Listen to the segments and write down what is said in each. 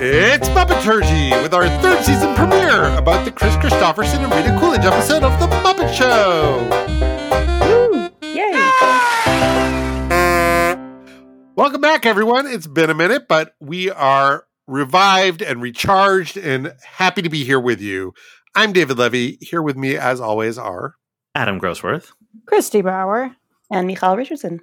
It's Muppeturgy with our third season premiere about the Kris Kristofferson and Rita Coolidge episode of The Muppet Show. Woo! Yay! Welcome back, everyone. It's been a minute, but we are revived and recharged and happy to be here with you. I'm David Levy. Here with me, as always, are Adam Grossworth. Christy Bauer. And Michal Richardson.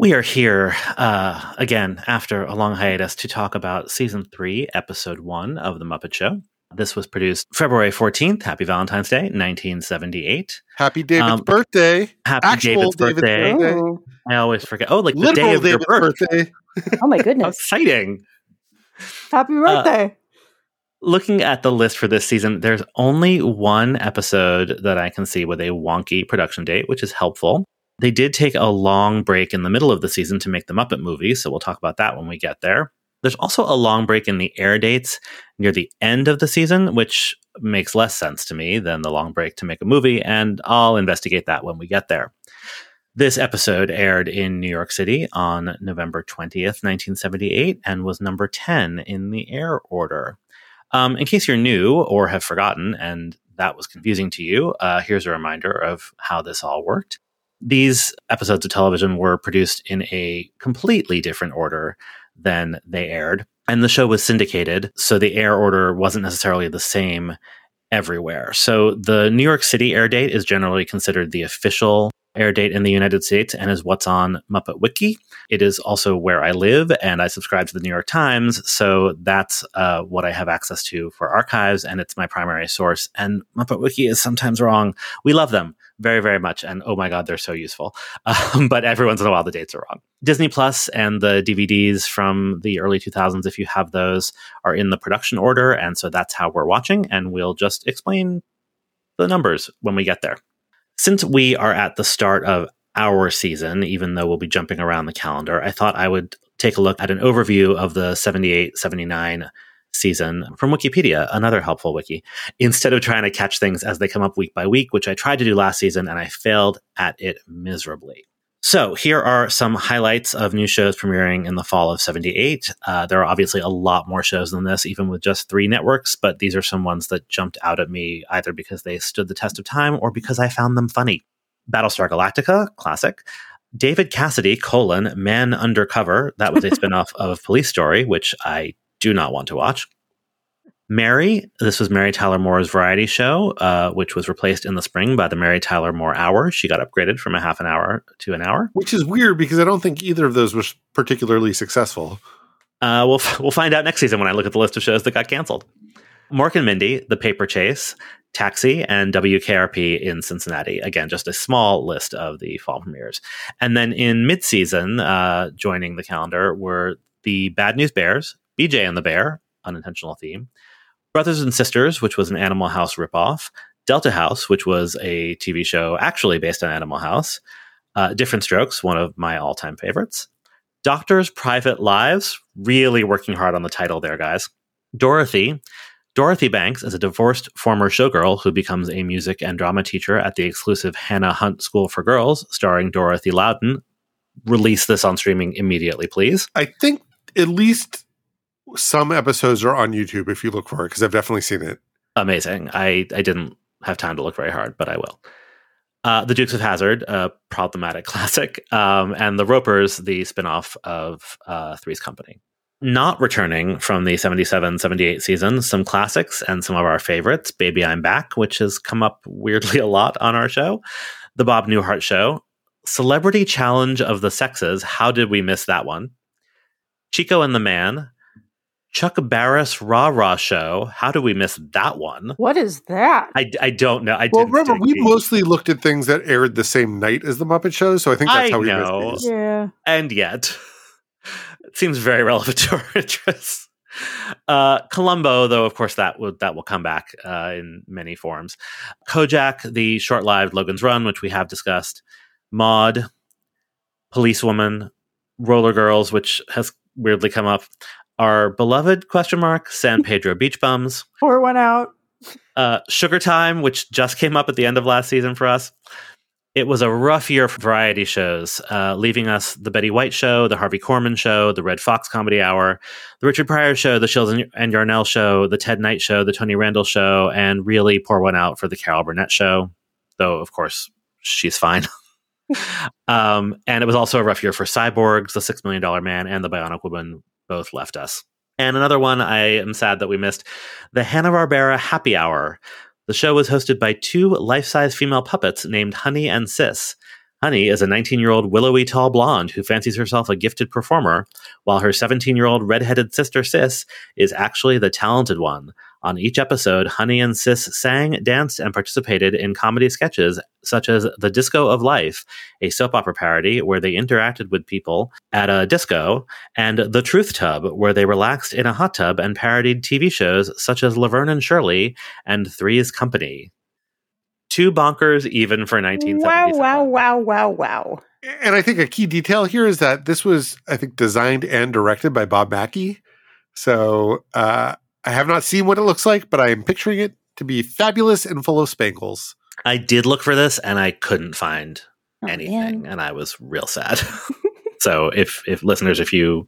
We are here uh, again after a long hiatus to talk about season three, episode one of The Muppet Show. This was produced February 14th. Happy Valentine's Day, 1978. Happy David's Um, birthday. Happy Actual David's David's birthday. birthday. I always forget. Oh, like the day of David's your birth. birthday. oh my goodness. exciting. Happy birthday. Looking at the list for this season, there's only one episode that I can see with a wonky production date, which is helpful. They did take a long break in the middle of the season to make the Muppet movie, so we'll talk about that when we get there. There's also a long break in the air dates near the end of the season, which makes less sense to me than the long break to make a movie, and I'll investigate that when we get there. This episode aired in New York City on November 20th, 1978, and was number 10 in the air order. Um, in case you're new or have forgotten, and that was confusing to you, uh, here's a reminder of how this all worked. These episodes of television were produced in a completely different order than they aired, and the show was syndicated, so the air order wasn't necessarily the same everywhere. So the New York City air date is generally considered the official air date in the United States and is what's on Muppet Wiki. It is also where I live, and I subscribe to the New York Times, so that's uh, what I have access to for archives, and it's my primary source. And Muppet Wiki is sometimes wrong. We love them very, very much, and oh my god, they're so useful. Um, but every once in a while, the dates are wrong. Disney Plus and the DVDs from the early 2000s, if you have those, are in the production order, and so that's how we're watching, and we'll just explain the numbers when we get there. Since we are at the start of our season, even though we'll be jumping around the calendar, I thought I would take a look at an overview of the 78 79 season from Wikipedia, another helpful wiki, instead of trying to catch things as they come up week by week, which I tried to do last season and I failed at it miserably. So, here are some highlights of new shows premiering in the fall of 78. Uh, there are obviously a lot more shows than this, even with just three networks, but these are some ones that jumped out at me either because they stood the test of time or because I found them funny. Battlestar Galactica, classic. David Cassidy, colon, Man Undercover. That was a spinoff of Police Story, which I do not want to watch. Mary, this was Mary Tyler Moore's variety show, uh, which was replaced in the spring by the Mary Tyler Moore Hour. She got upgraded from a half an hour to an hour. Which is weird because I don't think either of those was particularly successful. Uh, we'll we'll find out next season when I look at the list of shows that got canceled. Mork and Mindy, The Paper Chase, Taxi, and WKRP in Cincinnati. Again, just a small list of the fall premieres. And then in mid-season, uh, joining the calendar were the Bad News Bears, BJ and the Bear, unintentional theme, Brothers and Sisters, which was an Animal House ripoff, Delta House, which was a TV show actually based on Animal House, uh, Different Strokes, one of my all-time favorites, Doctors' Private Lives, really working hard on the title there, guys. Dorothy. Dorothy Banks is a divorced former showgirl who becomes a music and drama teacher at the exclusive Hannah Hunt School for Girls, starring Dorothy Loudon. Release this on streaming immediately, please. I think at least some episodes are on YouTube if you look for it because I've definitely seen it. Amazing. I, I didn't have time to look very hard, but I will. Uh, the Dukes of Hazzard, a problematic classic, um, and The Ropers, the spinoff of uh, Three's Company. Not returning from the 77 78 season, some classics and some of our favorites. Baby I'm Back, which has come up weirdly a lot on our show. The Bob Newhart Show. Celebrity Challenge of the Sexes. How did we miss that one? Chico and the Man. Chuck Barris Rah Rah Show. How do we miss that one? What is that? I, I don't know. I Well, didn't remember, we deep. mostly looked at things that aired the same night as the Muppet Show, so I think that's I how we know. missed these. yeah. and yet it seems very relevant to our interests. Uh, Columbo, though, of course, that will that will come back uh, in many forms. Kojak, the short-lived Logan's Run, which we have discussed. Maude, Policewoman, Roller Girls, which has weirdly come up. Our beloved question mark San Pedro Beach Bums, Pour one out. uh, Sugar Time, which just came up at the end of last season for us. It was a rough year for variety shows, uh, leaving us the Betty White Show, the Harvey Korman Show, the Redd Foxx Comedy Hour, the Richard Pryor Show, the Shields and, and Yarnell Show, the Ted Knight Show, the Tony Randall Show, and really pour one out for the Carol Burnett Show. Though, of course, she's fine. um, and it was also a rough year for Cyborgs, the Six Million Dollar Man, and the Bionic Woman both left us. And another one I am sad that we missed the Hanna Barbera Happy Hour. The show was hosted by two life size female puppets named Honey and Sis. Honey is a 19 year old willowy tall blonde who fancies herself a gifted performer, while her 17 year old redheaded sister Sis is actually the talented one. On each episode, Honey and Sis sang, danced, and participated in comedy sketches such as The Disco of Life, a soap opera parody where they interacted with people at a disco, and The Truth Tub, where they relaxed in a hot tub and parodied TV shows such as Laverne and Shirley and Three's Company. Two bonkers even for 1977. Wow, wow, wow, wow, wow. And I think a key detail here is that this was, I think, designed and directed by Bob Mackie. So uh, I have not seen what it looks like, but I am picturing it to be fabulous and full of spangles. I did look for this and I couldn't find Oh, anything, man. and I was real sad. so if if listeners, if you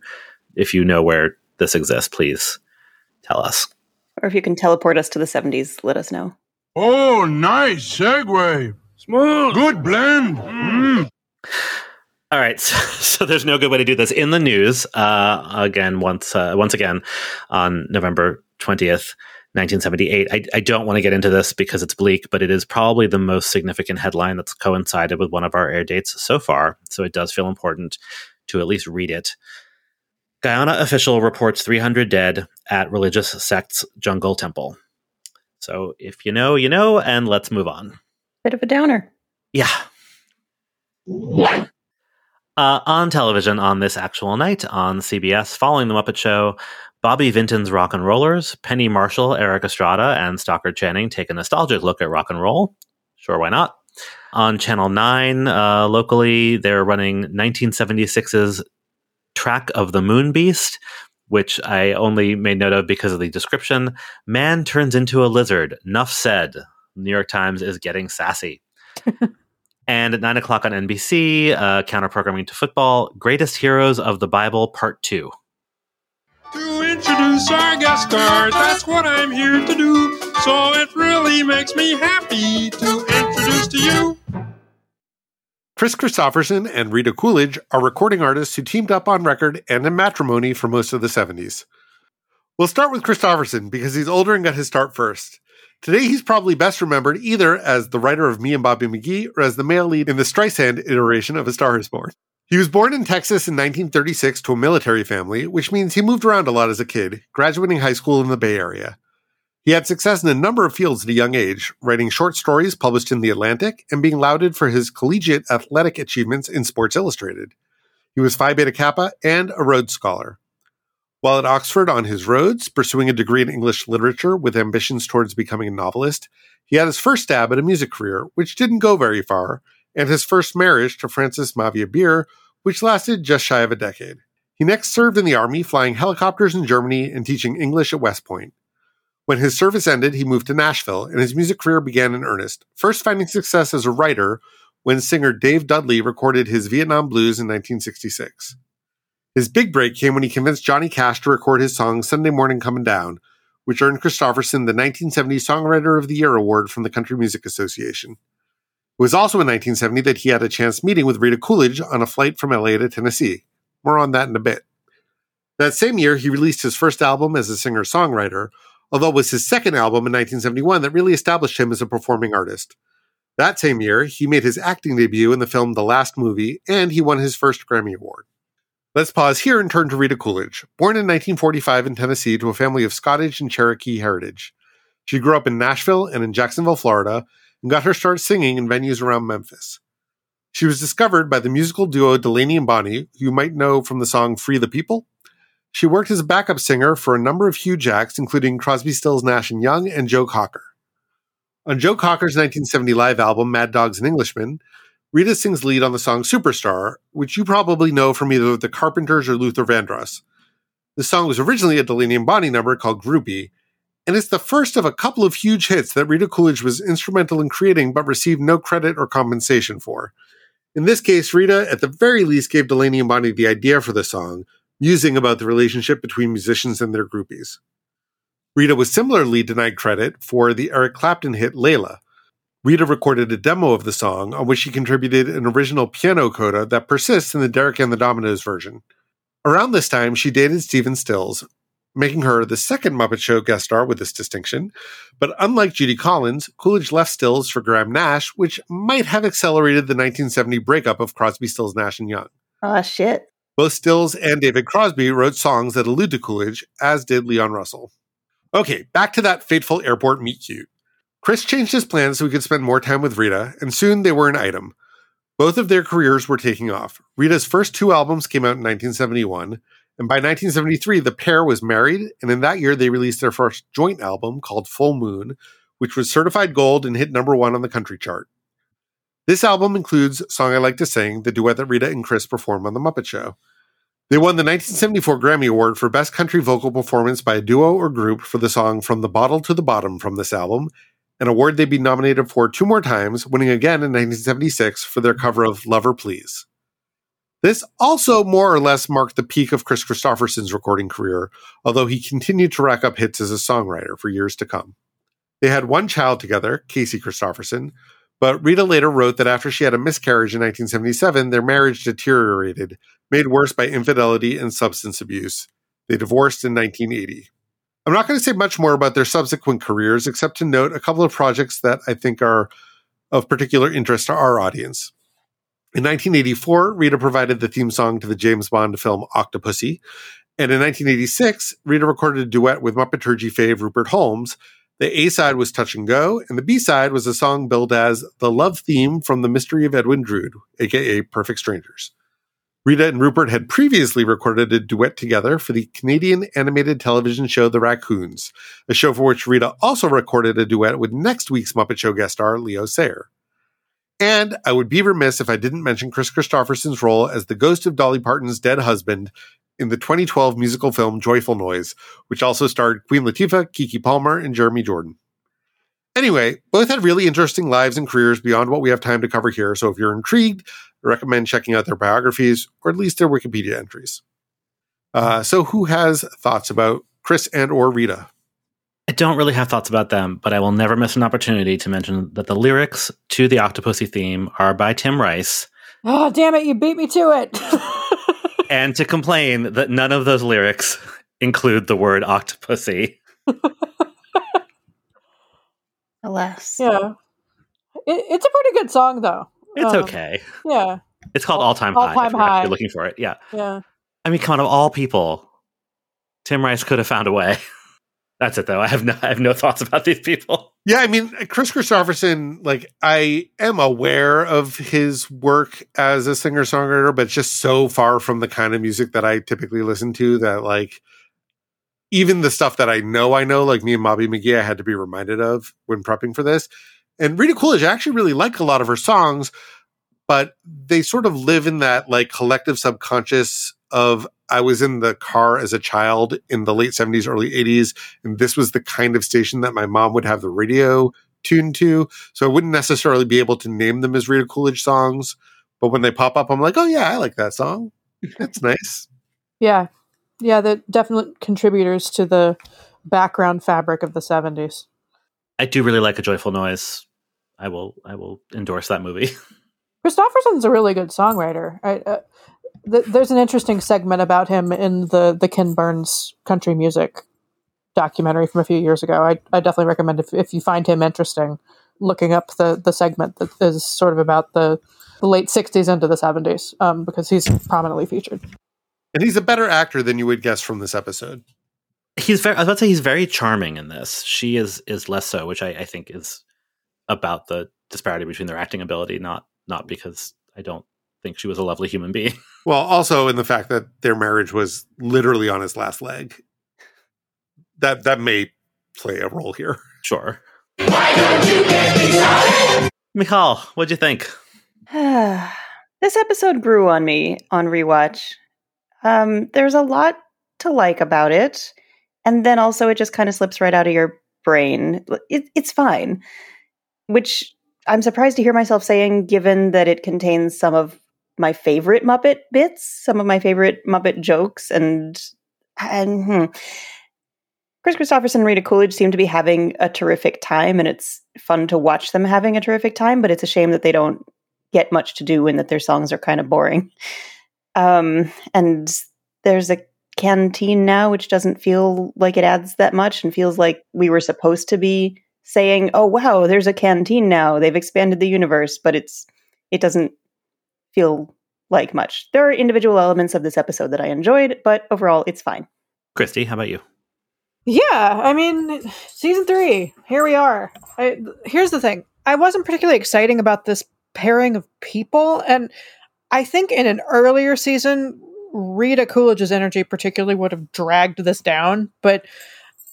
if you know where this exists, please tell us. Or if you can teleport us to the 70s, let us know. Oh, nice segue. Smooth. Good blend. Mm. All right, so, so there's no good way to do this in the news. Uh, again, once uh, once again on November twentieth, nineteen seventy eight. I, I don't want to get into this because it's bleak, but it is probably the most significant headline that's coincided with one of our air dates so far. So it does feel important to at least read it. Guyana official reports 300 dead at religious sect's jungle temple. So if you know, you know, and let's move on. Bit of a downer. Yeah. Uh, on television on this actual night on CBS, following the Muppet Show, Bobby Vinton's Rock and Rollers, Penny Marshall, Erik Estrada, and Stockard Channing take a nostalgic look at rock and roll. Sure, why not? On Channel 9, uh, locally, they're running 1976's Track of the Moon Beast, which I only made note of because of the description. Man turns into a lizard. Nuff said. New York Times is getting sassy. and at 9 o'clock on NBC, uh, counter programming to football, Greatest Heroes of the Bible, Part 2. To introduce our guest star, that's what I'm here to do. So it really makes me happy to introduce to you. Kris Kristofferson and Rita Coolidge are recording artists who teamed up on record and in matrimony for most of the 70s. We'll start with Kristofferson because he's older and got his start first. Today, he's probably best remembered either as the writer of Me and Bobby McGee or as the male lead in the Streisand iteration of A Star is Born. He was born in Texas in 1936 to a military family, which means he moved around a lot as a kid, graduating high school in the Bay Area. He had success in a number of fields at a young age, writing short stories published in The Atlantic and being lauded for his collegiate athletic achievements in Sports Illustrated. He was Phi Beta Kappa and a Rhodes Scholar. While at Oxford on his Rhodes, pursuing a degree in English literature with ambitions towards becoming a novelist, he had his first stab at a music career, which didn't go very far, and his first marriage to Frances Mavia Beer, which lasted just shy of a decade. He next served in the Army, flying helicopters in Germany and teaching English at West Point. When his service ended, he moved to Nashville, and his music career began in earnest, first finding success as a writer when singer Dave Dudley recorded his Vietnam Blues in 1966. His big break came when he convinced Johnny Cash to record his song Sunday Morning Comin' Down, which earned Kristofferson the 1970 Songwriter of the Year award from the Country Music Association. It was also in 1970 that he had a chance meeting with Rita Coolidge on a flight from LA to Tennessee. More on that in a bit. That same year, he released his first album as a singer songwriter, although it was his second album in 1971 that really established him as a performing artist. That same year, he made his acting debut in the film The Last Movie, and he won his first Grammy Award. Let's pause here and turn to Rita Coolidge. Born in 1945 in Tennessee to a family of Scottish and Cherokee heritage. She grew up in Nashville and in Jacksonville, Florida, and got her start singing in venues around Memphis. She was discovered by the musical duo Delaney and Bonnie, who you might know from the song Free the People. She worked as a backup singer for a number of huge acts, including Crosby, Stills, Nash and Young and Joe Cocker. On Joe Cocker's 1970 live album Mad Dogs and Englishmen, Rita sings lead on the song Superstar, which you probably know from either the Carpenters or Luther Vandross. The song was originally a Delaney and Bonnie number called Groupie, and it's the first of a couple of huge hits that Rita Coolidge was instrumental in creating but received no credit or compensation for. In this case, Rita, at the very least, gave Delaney and Bonnie the idea for the song, musing about the relationship between musicians and their groupies. Rita was similarly denied credit for the Eric Clapton hit Layla. Rita recorded a demo of the song on which she contributed an original piano coda that persists in the Derek and the Dominos version. Around this time, she dated Stephen Stills, making her the second Muppet Show guest star with this distinction. But unlike Judy Collins, Coolidge left Stills for Graham Nash, which might have accelerated the 1970 breakup of Crosby, Stills, Nash, and Young. Oh, shit. Both Stills and David Crosby wrote songs that allude to Coolidge, as did Leon Russell. Okay, back to that fateful airport meet cute. Chris changed his plans so he could spend more time with Rita, and soon they were an item. Both of their careers were taking off. Rita's first two albums came out in 1971, and by 1973, the pair was married, and in that year, they released their first joint album called Full Moon, which was certified gold and hit number one on the country chart. This album includes Song I Like to Sing, the duet that Rita and Chris performed on The Muppet Show. They won the 1974 Grammy Award for Best Country Vocal Performance by a Duo or Group for the song From the Bottle to the Bottom from this album, an award they'd be nominated for two more times, winning again in 1976 for their cover of Lover Please. This also more or less marked the peak of Kris Kristofferson's recording career, although he continued to rack up hits as a songwriter for years to come. They had one child together, Casey Kristofferson, but Rita later wrote that after she had a miscarriage in 1977, their marriage deteriorated, made worse by infidelity and substance abuse. They divorced in 1980. I'm not going to say much more about their subsequent careers, except to note a couple of projects that I think are of particular interest to our audience. In 1984, Rita provided the theme song to the James Bond film Octopussy. And in 1986, Rita recorded a duet with Muppeturgy fave Rupert Holmes. The A side was Touch and Go, and the B side was a song billed as the love theme from The Mystery of Edwin Drood, aka Perfect Strangers. Rita and Rupert had previously recorded a duet together for the Canadian animated television show The Raccoons, a show for which Rita also recorded a duet with next week's Muppet Show guest star Leo Sayer. And I would be remiss if I didn't mention Kris Kristofferson's role as the ghost of Dolly Parton's dead husband in the 2012 musical film Joyful Noise, which also starred Queen Latifah, Keke Palmer, and Jeremy Jordan. Anyway, both had really interesting lives and careers beyond what we have time to cover here, so if you're intrigued, I recommend checking out their biographies or at least their Wikipedia entries. Uh, so, who has thoughts about Chris and or Rita? I don't really have thoughts about them, but I will never miss an opportunity to mention that the lyrics to the Octopussy theme are by Tim Rice, Oh, damn it, you beat me to it. and to complain that none of those lyrics include the word Octopussy. Alas. yeah. It, it's a pretty good song, though. It's Um, okay. Yeah, It's called All- All Time All High. Time if you're looking for it. Yeah. yeah. I mean, come on, of all people, Tim Rice could have found a way. That's it, though. I have no, I have no thoughts about these people. Yeah, I mean, Kris Kristofferson, like, I am aware of his work as a singer songwriter, but it's just so far from the kind of music that I typically listen to that, like, even the stuff that I know I know, like me and Bobby McGee, I had to be reminded of when prepping for this. And Rita Coolidge, I actually really like a lot of her songs, but they sort of live in that, like, collective subconscious of I was in the car as a child in the late 70s, early 80s, and this was the kind of station that my mom would have the radio tuned to. So I wouldn't necessarily be able to name them as Rita Coolidge songs, but when they pop up, I'm like, oh yeah, I like that song. That's nice. Yeah. Yeah, the definite contributors to the background fabric of the 70s. I do really like a joyful noise. I will, I will endorse that movie. Kristofferson's a really good songwriter. I, uh, th- there's an interesting segment about him in the the Ken Burns country music documentary from a few years ago. I, I definitely recommend if, if you find him interesting, looking up the the segment that is sort of about the, the late '60s into the '70s um, because he's prominently featured. And he's a better actor than you would guess from this episode. He's very. I was about to say he's very charming in this. She is is less so, which I, I think is about the disparity between their acting ability, not not because I don't think she was a lovely human being. Well, also in the fact that their marriage was literally on his last leg. That that may play a role here. sure. Why don't you get me Michal, what'd you think? this episode grew on me on rewatch. Um, there's a lot to like about it. And then also it just kind of slips right out of your brain. It, it's fine, which I'm surprised to hear myself saying, given that it contains some of my favorite Muppet bits, some of my favorite Muppet jokes, and and hmm. Kris Kristofferson and Rita Coolidge seem to be having a terrific time, and it's fun to watch them having a terrific time. But it's a shame that they don't get much to do and that their songs are kind of boring. Um, and there's a canteen now, which doesn't feel like it adds that much, and feels like we were supposed to be saying, "Oh wow, there's a canteen now. They've expanded the universe," but it's it doesn't feel like much. There are individual elements of this episode that I enjoyed, but overall, it's fine. Christy, how about you? Yeah, I mean, season three. Here we are. I, here's the thing: I wasn't particularly exciting about this pairing of people, and I think in an earlier season, Rita Coolidge's energy particularly would have dragged this down. But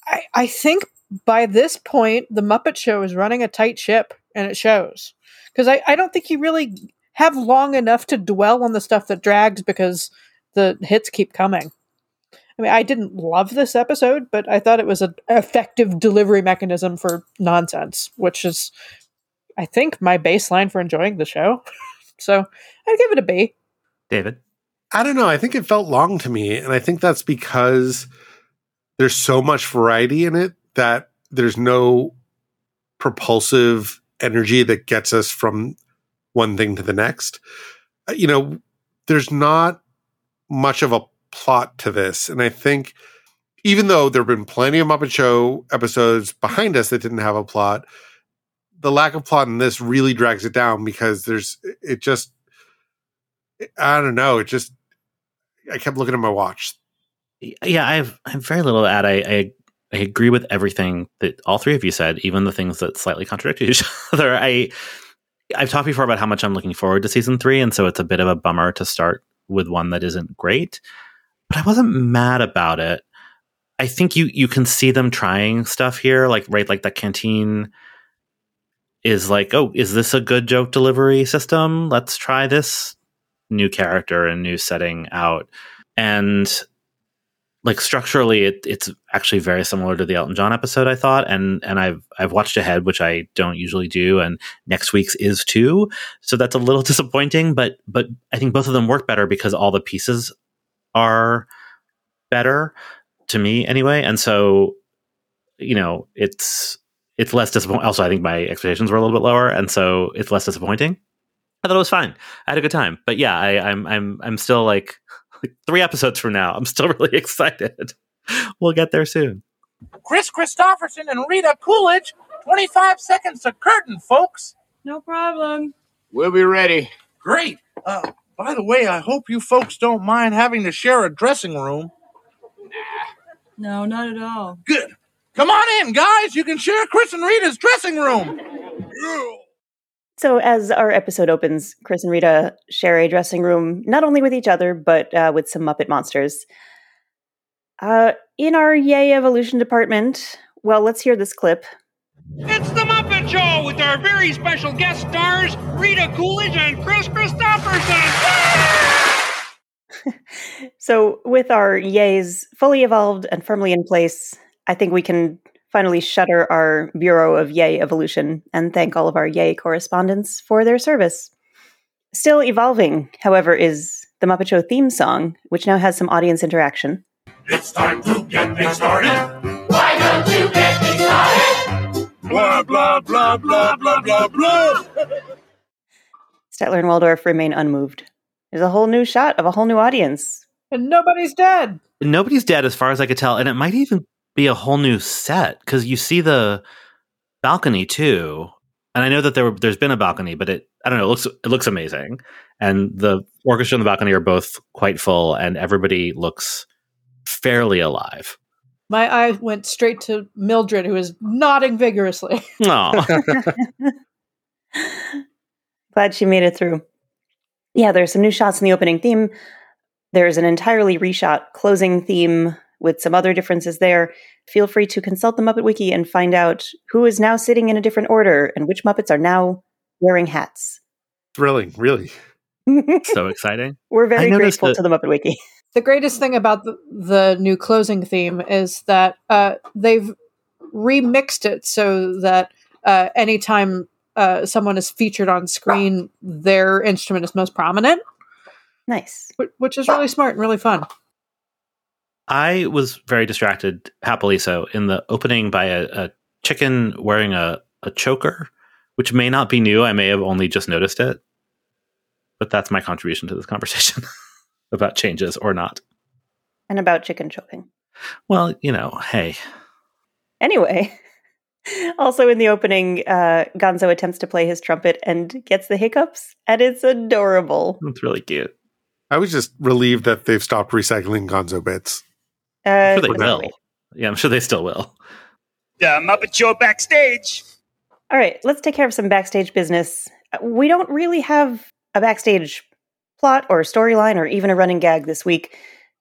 I, I think by this point, the Muppet Show is running a tight ship, and it shows. Because I, I don't think you really have long enough to dwell on the stuff that drags because the hits keep coming. I mean, I didn't love this episode, but I thought it was an effective delivery mechanism for nonsense, which is, I think, my baseline for enjoying the show. so I'd give it a B. David? I don't know. I think it felt long to me. And I think that's because there's so much variety in it that there's no propulsive energy that gets us from one thing to the next. Uh, You know, there's not much of a plot to this. And I think even though there have been plenty of Muppet Show episodes behind us that didn't have a plot, the lack of plot in this really drags it down because there's it just I don't know, it just I kept looking at my watch. Yeah, I have, I have very little to add. I, I I agree with everything that all three of you said, even the things that slightly contradict each other. I I've talked before about how much I'm looking forward to season three, and so it's a bit of a bummer to start with one that isn't great. But I wasn't mad about it. I think you you can see them trying stuff here, like right, like the canteen is like, oh, is this a good joke delivery system? Let's try this new character and new setting out. And like structurally it, it's actually very similar to the Elton John episode I thought. And and I've I've watched ahead which I don't usually do and next week's is too. So that's a little disappointing but but I think both of them work better because all the pieces are better to me anyway. And so you know it's it's less disappointing also I think my expectations were a little bit lower and so it's less disappointing I thought it was fine I had a good time but yeah I I'm I'm I'm still like like three episodes from now. I'm still really excited. We'll get there soon. Kris Kristofferson and Rita Coolidge. 25 seconds to curtain, folks. No problem. We'll be ready. Great. Uh, by the way, I hope you folks don't mind having to share a dressing room. No, not at all. Good. Come on in, guys. You can share Chris and Rita's dressing room. So, as our episode opens, Chris and Rita share a dressing room, not only with each other, but uh, with some Muppet monsters. Uh, in our Yay Evolution department, well, let's hear this clip. It's the Muppet Show with our very special guest stars, Rita Coolidge and Kris Kristofferson. So, with our Yays fully evolved and firmly in place, I think we can finally shutter our Bureau of Yay Evolution and thank all of our Yay correspondents for their service. Still evolving, however, is the Muppet Show theme song, which now has some audience interaction. It's time to get things started. Why don't you get me started? Blah, blah, blah, blah, blah, blah, blah. Statler and Waldorf remain unmoved. There's a whole new shot of a whole new audience. And nobody's dead. Nobody's dead as far as I could tell, and it might even be a whole new set because you see the balcony too. And I know that there were, there's been a balcony, but it I don't know. It looks it looks amazing, and the orchestra and the balcony are both quite full, and everybody looks fairly alive. My eye went straight to Mildred, who is nodding vigorously. Aw. Glad she made it through. Yeah, there's some new shots in the opening theme. There's an entirely reshot closing theme with some other differences there. Feel free to consult the Muppet Wiki and find out who is now sitting in a different order and which Muppets are now wearing hats. Thrilling, really. so exciting. We're very grateful that- to the Muppet Wiki. The greatest thing about the, the new closing theme is that uh, they've remixed it so that uh, anytime uh, someone is featured on screen, their instrument is most prominent, Nice. which is really smart and really fun. I was very distracted, happily so, in the opening by a, a chicken wearing a, a choker, which may not be new. I may have only just noticed it. But that's my contribution to this conversation about changes or not. And about chicken choking. Well, you know, hey, Anyway, also in the opening, uh, Gonzo attempts to play his trumpet and gets the hiccups, and it's adorable. it's really cute. I was just relieved that they've stopped recycling Gonzo bits. Uh, I'm sure they wait, will. wait. Yeah, I'm sure they still will. The Muppet Show backstage. All right, let's take care of some backstage business. Uh, We don't really have a backstage plot or storyline or even a running gag this week,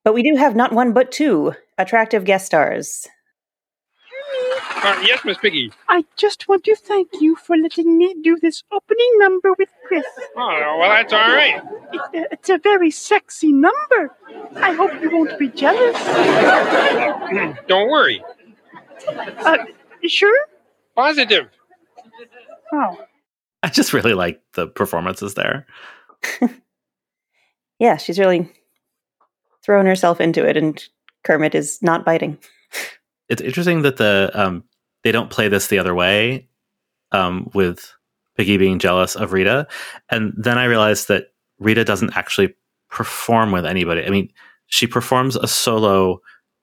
but we do have not one but two attractive guest stars. Uh, yes, Miss Piggy. I just want to thank you for letting me do this opening number with Chris. Oh, well, that's all right. It- it's a very sexy number. I hope you won't be jealous. Don't worry. Uh, sure? Positive. Oh, I just really like the performances there. Yeah, she's really thrown herself into it, and Kermit is not biting. It's interesting that the um, they don't play this the other way um, with Piggy being jealous of Rita, and then I realized that Rita doesn't actually perform with anybody. I mean, she performs a solo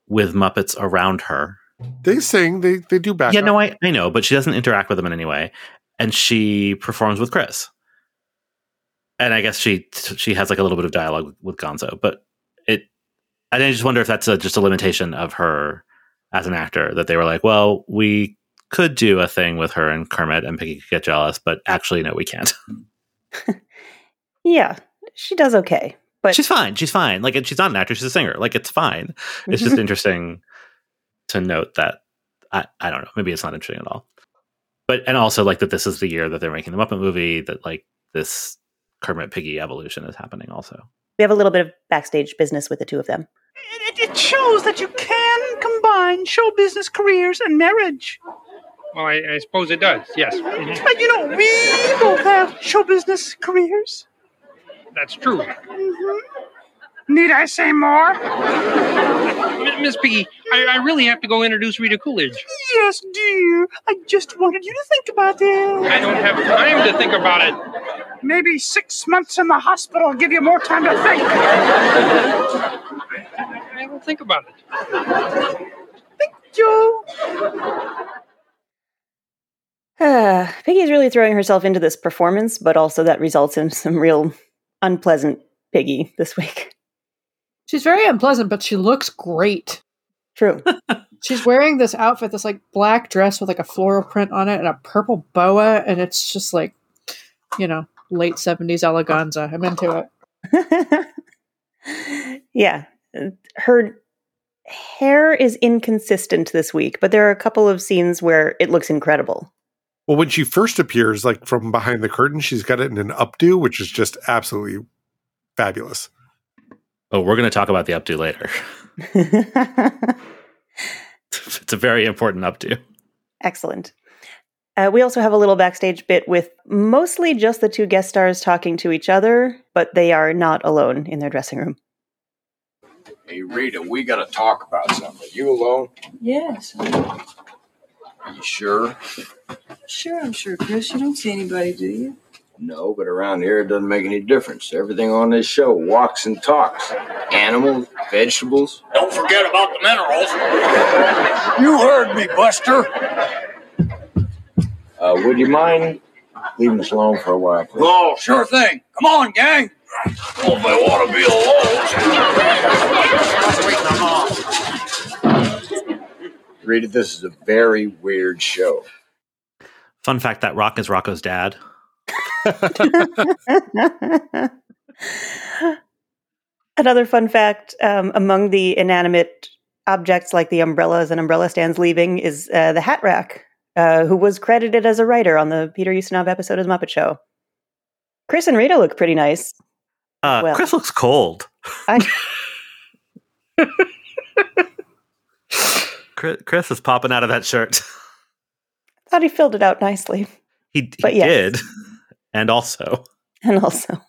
with Muppets around her. They sing, they they do back. yeah, no, I, I know, but she doesn't interact with them in any way, and she performs with Chris. And I guess she she has like a little bit of dialogue with Gonzo, but it. I just wonder if that's a, just a limitation of her as an actor that they were like, well, we could do a thing with her and Kermit, and Piggy could get jealous, but actually, no, we can't. Yeah, she does okay, but she's fine. She's fine. Like, and she's not an actor; she's a singer. Like, it's fine. It's just interesting to note that I, I don't know. Maybe it's not interesting at all. But and also like that this is the year that they're making the Muppet movie. That like this Kermit Piggy evolution is happening. Also, we have a little bit of backstage business with the two of them. It, it shows that you can combine show business careers and marriage. Well, I, I suppose it does. Yes, Mhm. But you know, we both have show business careers. that's true. Mhm. Need I say more? Miss Piggy, I, I really have to go introduce Rita Coolidge. Yes, dear. I just wanted you to think about it. I don't have time to think about it. Maybe six months in the hospital will give you more time to think. I don't think about it. Thank you, Uh, Piggy's really throwing herself into this performance, but also that results in some real unpleasant Piggy this week. She's very unpleasant, but she looks great. True. She's wearing this outfit, this like black dress with like a floral print on it and a purple boa, and it's just like, you know, late seventies eleganza. I'm into it. yeah. Her hair is inconsistent this week, but there are a couple of scenes where it looks incredible. Well, when she first appears, like from behind the curtain, she's got it in an updo, which is just absolutely fabulous. oh, we're going to talk about the updo later. it's a very important updo. Excellent. Uh, we also have a little backstage bit with mostly just the two guest stars talking to each other, but they are not alone in their dressing room. Hey Rita, we gotta talk about something. You alone? Yes. Are you sure? Sure, I'm sure, Chris. You don't see anybody, do you? No, but around here it doesn't make any difference. Everything on this show walks and talks. Animals, vegetables. Don't forget about the minerals. You heard me, Buster. Uh, would you mind leaving us alone for a while, please? Oh, sure thing. Come on, gang. Well, if I want to be alone. Rita, this is a very weird show. Fun fact: that Rock is Rocco's dad. Another fun fact um, among the inanimate objects like the umbrellas and umbrella stands leaving is uh, the hat rack, uh, who was credited as a writer on the Peter Ustinov episode of The Muppet Show. Chris and Rita look pretty nice. Uh, Well. Chris looks cold. I, Chris, Chris is popping out of that shirt. I Thought he filled it out nicely. He, he But yes. did. And also, And also,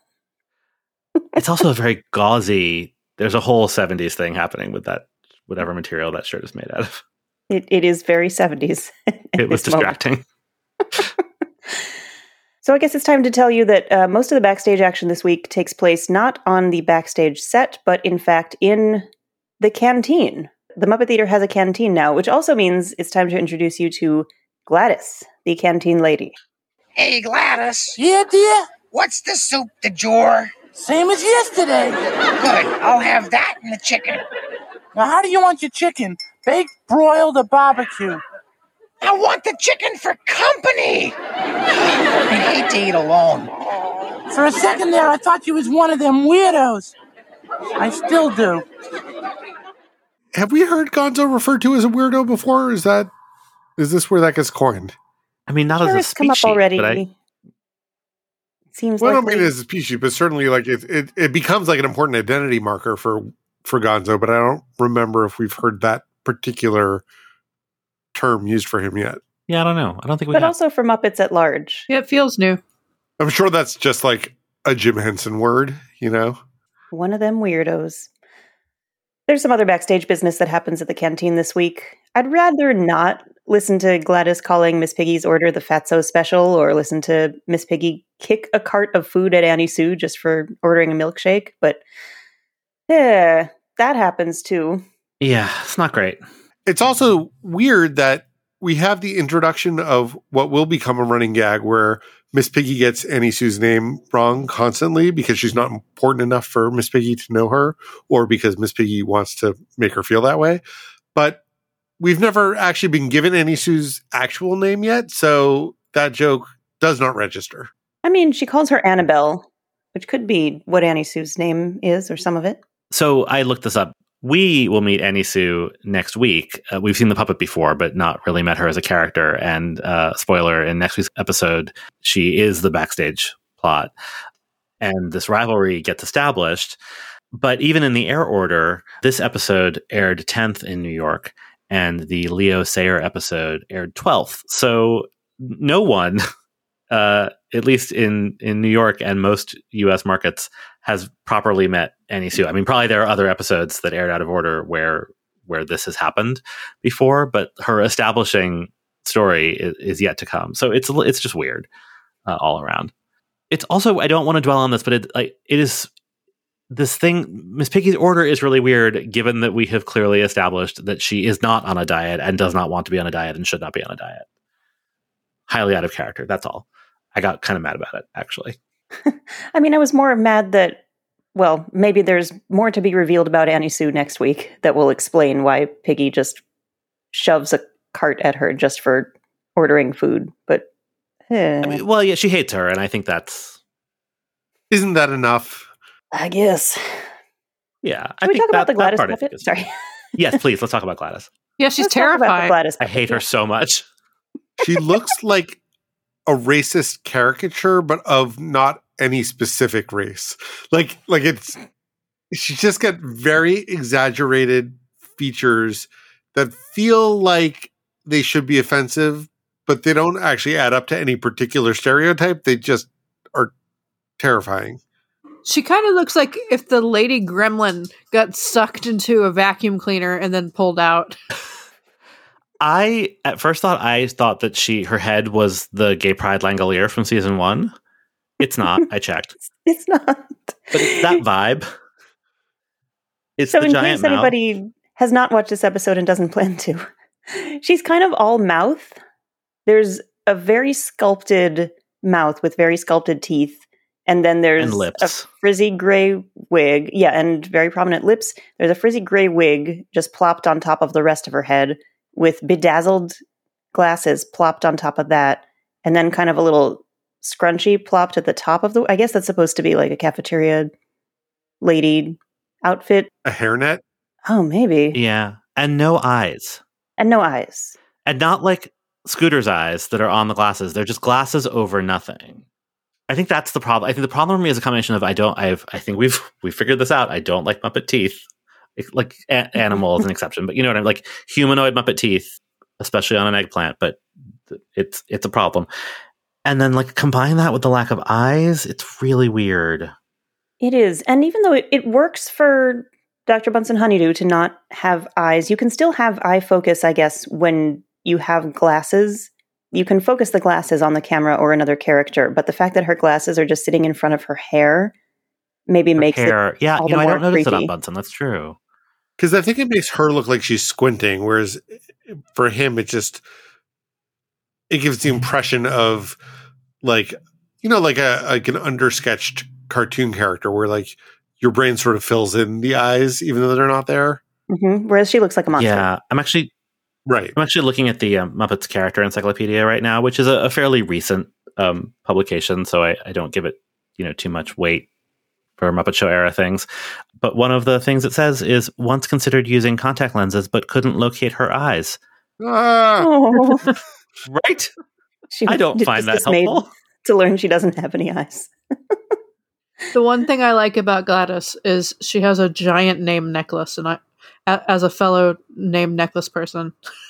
it's also a very gauzy. There's a whole 70s thing happening with that, whatever material that shirt is made out of. It, it is very 70s. It was distracting. So I guess it's time to tell you that uh, most of the backstage action this week takes place not on the backstage set, but in fact in the canteen. The Muppet Theater has a canteen now, which also means it's time to introduce you to Gladys, the canteen lady. Hey, Gladys. Yeah, dear? What's the soup de jour? Same as yesterday. Good. I'll have that and the chicken. Now, how do you want your chicken? Baked, broiled, or barbecue? I want the chicken for company. I hate to eat alone. For a second there, I thought you was one of them weirdos. I still do. Have we heard Gonzo referred to as a weirdo before? Is that is this where that gets coined? I mean, not Sure, as a it's come up already. but I, Seems Well, I like don't mean as a species, but certainly like it, it it becomes like an important identity marker for for Gonzo. But I don't remember if we've heard that particular term used for him yet. yeah, I don't know. I don't think we but have. also for Muppets at large. Yeah, it feels new. I'm sure that's just like a Jim Henson word, you know. One of them weirdos. There's some other backstage business that happens at the canteen this week. I'd rather not listen to Gladys calling Miss Piggy's order the Fatso special or listen to Miss Piggy kick a cart of food at Annie Sue just for ordering a milkshake, but yeah, that happens too. yeah, it's not great. It's also weird that we have the introduction of what will become a running gag where Miss Piggy gets Annie Sue's name wrong constantly because she's not important enough for Miss Piggy to know her or because Miss Piggy wants to make her feel that way. But we've never actually been given Annie Sue's actual name yet. So that joke does not register. I mean, she calls her Annabelle, which could be what Annie Sue's name is or some of it. So I looked this up. We will meet Annie Sue next week. Uh, we've seen the puppet before, but not really met her as a character. And uh, spoiler: in next week's episode, she is the backstage plot, and this rivalry gets established. But even in the air order, this episode aired tenth in New York, and the Leo Sayer episode aired twelfth. So no one, uh, at least in in New York and most U.S. markets, has properly met Annie Sue. I mean, probably there are other episodes that aired out of order where where this has happened before, but her establishing story is, is yet to come. So it's it's just weird uh, all around. It's also I don't want to dwell on this, but it like it is this thing. Miss Piggy's order is really weird, given that we have clearly established that she is not on a diet and does not want to be on a diet and should not be on a diet. Highly out of character. That's all. I got kind of mad about it actually. I mean, I was more mad that, well, maybe there's more to be revealed about Annie Sue next week that will explain why Piggy just shoves a cart at her just for ordering food. But, eh, I mean, well, yeah, she hates her, and I think that's Isn't that enough? I guess. yeah. Can I we think talk about the that Gladys part I think puppet? is- Sorry. yes, please. Let's talk about Gladys. Yeah, she's Let's talk about the terrifying. Gladys I hate her so much. She looks like a racist caricature, but of not any specific race. Like, like it's she's just got very exaggerated features that feel like they should be offensive, but they don't actually add up to any particular stereotype. They just are terrifying. She kind of looks like if the lady gremlin got sucked into a vacuum cleaner and then pulled out. I at first thought I thought that she her head was the gay pride Langolier from season one. It's not. I checked, It's not. but it's that vibe. It's so, the in giant case mouth. anybody has not watched this episode and doesn't plan to, she's kind of all mouth. There's a very sculpted mouth with very sculpted teeth, and then there's And a frizzy gray wig. Yeah, and very prominent lips. There's a frizzy gray wig just plopped on top of the rest of her head with bedazzled glasses plopped on top of that, and then kind of a little scrunchy plopped at the top of the. I guess that's supposed to be like a cafeteria lady outfit. A hairnet. Oh, maybe. yeah, and no eyes, And no eyes. and not like Scooter's eyes that are on the glasses. They're just glasses over nothing. I think that's the problem. I think the problem for me is a combination of I don't. I've. I think we've we figured this out. I don't like Muppet teeth. Like a- animal is an exception, but you know what I mean. Like humanoid Muppet teeth, especially on an eggplant, but it's it's a problem. And then like combine that with the lack of eyes, it's really weird. It is. And even though it, it works for Dr. Bunsen Honeydew to not have eyes, you can still have eye focus, I guess, when you have glasses. You can focus the glasses on the camera or another character, but the fact that her glasses are just sitting in front of her hair maybe Her makes hair, it yeah, you know, I don't notice it on. Bunsen. That's true. Because I think it makes her look like she's squinting, whereas for him, it just it gives the impression of like you know, like a like an undersketched cartoon character, where like your brain sort of fills in the eyes, even though they're not there. hmm Whereas she looks like a monster. Yeah, I'm actually Right. I'm actually looking at the um, Muppets Character Encyclopedia right now, which is a, a fairly recent um, publication, so I, I don't give it you know too much weight for Muppet Show era things. But one of the things it says is once considered using contact lenses, but couldn't locate her eyes. Ah, Oh, Right? she I don't find that helpful. to learn she doesn't have any eyes. The one thing I like about Gladys is she has a giant name necklace, and I, as a fellow name necklace person,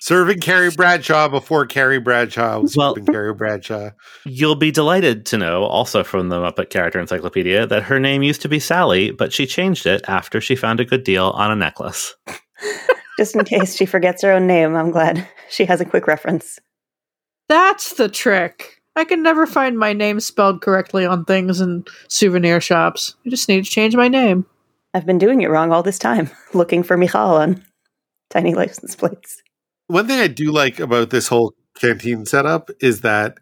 serving Carrie Bradshaw before Carrie Bradshaw was Well- serving Carrie Bradshaw. You'll be delighted to know, also from the Muppet Character Encyclopedia, that her name used to be Sally, but she changed it after she found a good deal on a necklace. Just in case she forgets her own name, I'm glad she has a quick reference. that's the trick. I can never find my name spelled correctly on things in souvenir shops. I just need to change my name. I've been doing it wrong all this time, looking for Michal on tiny license plates. One thing I do like about this whole canteen setup is that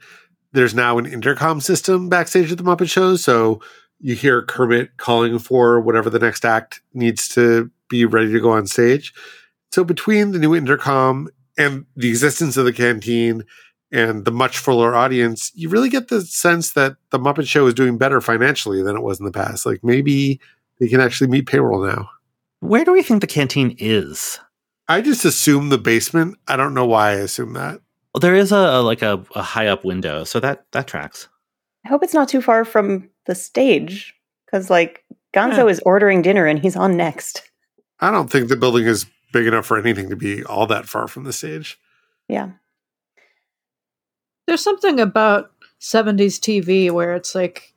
there's now an intercom system backstage at the Muppet Show. So you hear Kermit calling for whatever the next act needs to be ready to go on stage. So between the new intercom and the existence of the canteen and the much fuller audience, you really get the sense that the Muppet Show is doing better financially than it was in the past. Like maybe they can actually meet payroll now. Where do we think the canteen is? I just assume the basement. I don't know why I assume that. Well, there is a, a like a, a high up window, so that that tracks. I hope it's not too far from the stage, because like Gonzo Yeah. is ordering dinner and he's on next. I don't think the building is big enough for anything to be all that far from the stage. Yeah. There's something about 70s TV where it's like,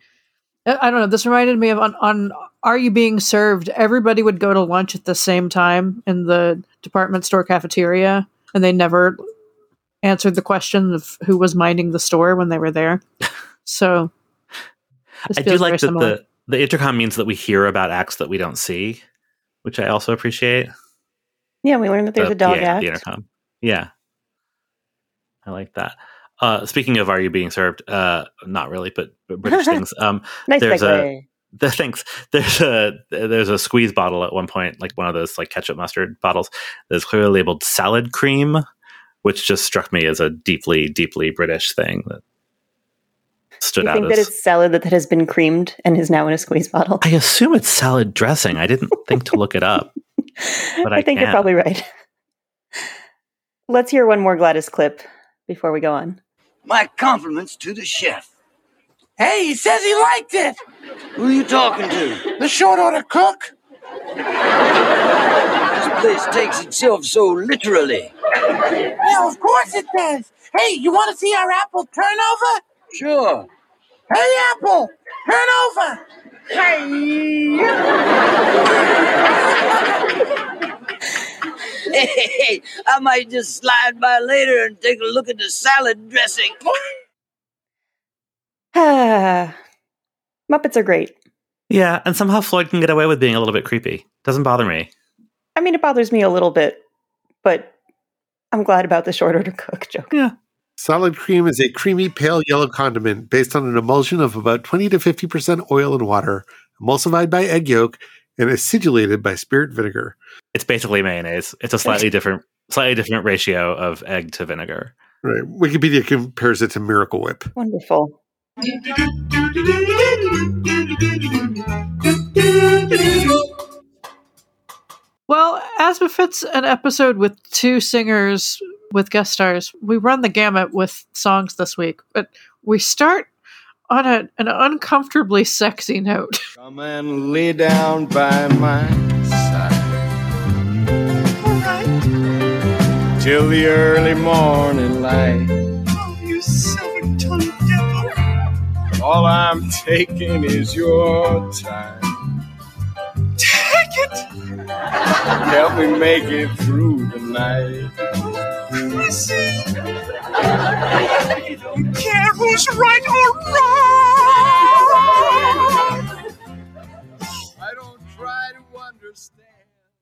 I I don't know, this reminded me of on, on Are You Being Served? Everybody would go to lunch at the same time in the department store cafeteria, and they never answered the question of who was minding the store when they were there. So, I do like that similar. the the intercom means that we hear about acts that we don't see, which I also appreciate. Yeah, we learned that there's The- a dog yeah, act. The intercom. Yeah. I like that. Uh, speaking of Are You Being Served? Uh, not really, but, but British things. Um, Nice there's segue. a the thanks. There's a there's a squeeze bottle at one point, like one of those like ketchup mustard bottles that's clearly labeled salad cream, which just struck me as a deeply, deeply British thing that stood you out think that it's salad that, that has been creamed and is now in a squeeze bottle? I assume it's salad dressing. I didn't think to look it up. but I think you're probably right. Let's hear one more Gladys clip before we go on. My compliments to the chef. Hey, he says he liked it. Who are you talking to? The short order cook. This place takes itself so literally. Yeah, of course it does. Hey, you want to see our apple turnover? Sure. Hey, apple, turn over. Hey, hey, I might just slide by later and take a look at the salad dressing. Muppets are great. Yeah, and somehow Floyd can get away with being a little bit creepy. Doesn't bother me. I mean, it bothers me a little bit, but I'm glad about the short order cook joke. Yeah. Salad cream is a creamy, pale yellow condiment based on an emulsion of about 20 to 50% oil and water, emulsified by egg yolk, and acidulated by spirit vinegar. It's basically mayonnaise. It's a slightly different slightly different ratio of egg to vinegar. Right. Wikipedia compares it to Miracle Whip. Wonderful. Well, as befits an episode with two singers with guest stars, we run the gamut with songs this week, but we start on a, an uncomfortably sexy note. Come and lay down by my side. Till the early morning light. All I'm taking is your time. Take it! Help me make it through the night. Chrissy! You care who's right or wrong! I don't try to understand.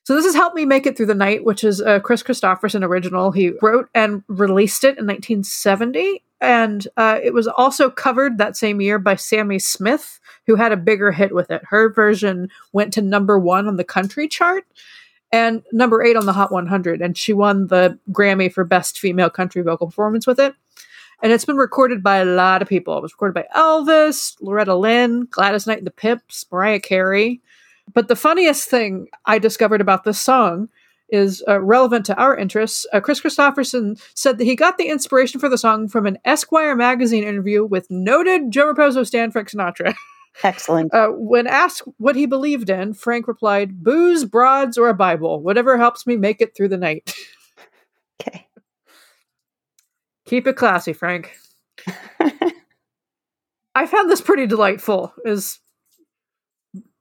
So this is Help Me Make It Through the Night, which is a Kris Kristofferson original. He wrote and released it in 1970, and uh, it was also covered that same year by Sammi Smith, who had a bigger hit with it. Her version went to number one on the country chart and number eight on the Hot 100, and she won the Grammy for Best Female Country Vocal Performance with it. And it's been recorded by a lot of people. It was recorded by Elvis, Loretta Lynn, Gladys Knight and the Pips, Mariah Carey. But the funniest thing I discovered about this song is uh, relevant to our interests. Uh, Kris Kristofferson said that he got the inspiration for the song from an Esquire magazine interview with noted Joe Raposo stan Frank Sinatra. Excellent. Uh, when asked what he believed in, Frank replied, "Booze, broads, or a Bible, whatever helps me make it through the night." Okay. Keep it classy, Frank. I found this pretty delightful, as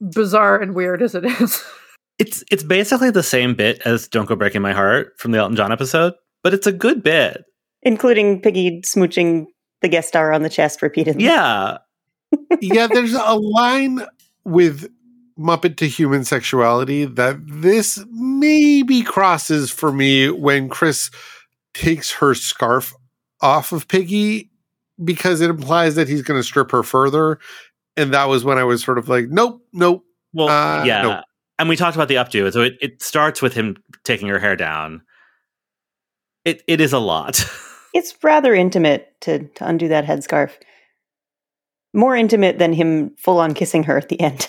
bizarre and weird as it is. It's it's basically the same bit as "Don't Go Breaking My Heart" from the Elton John episode, but it's a good bit. Including Piggy smooching the guest star on the chest repeatedly. Yeah, yeah, there's a line with Muppet to human sexuality that this maybe crosses for me when Kris takes her scarf off of Piggy because it implies that he's going to strip her further. And that was when I was sort of like, nope, nope. Well, Uh, yeah. no. And we talked about the updo. So it, it starts with him taking her hair down. It it is a lot. It's rather intimate to, to undo that headscarf. More intimate than him full on kissing her at the end.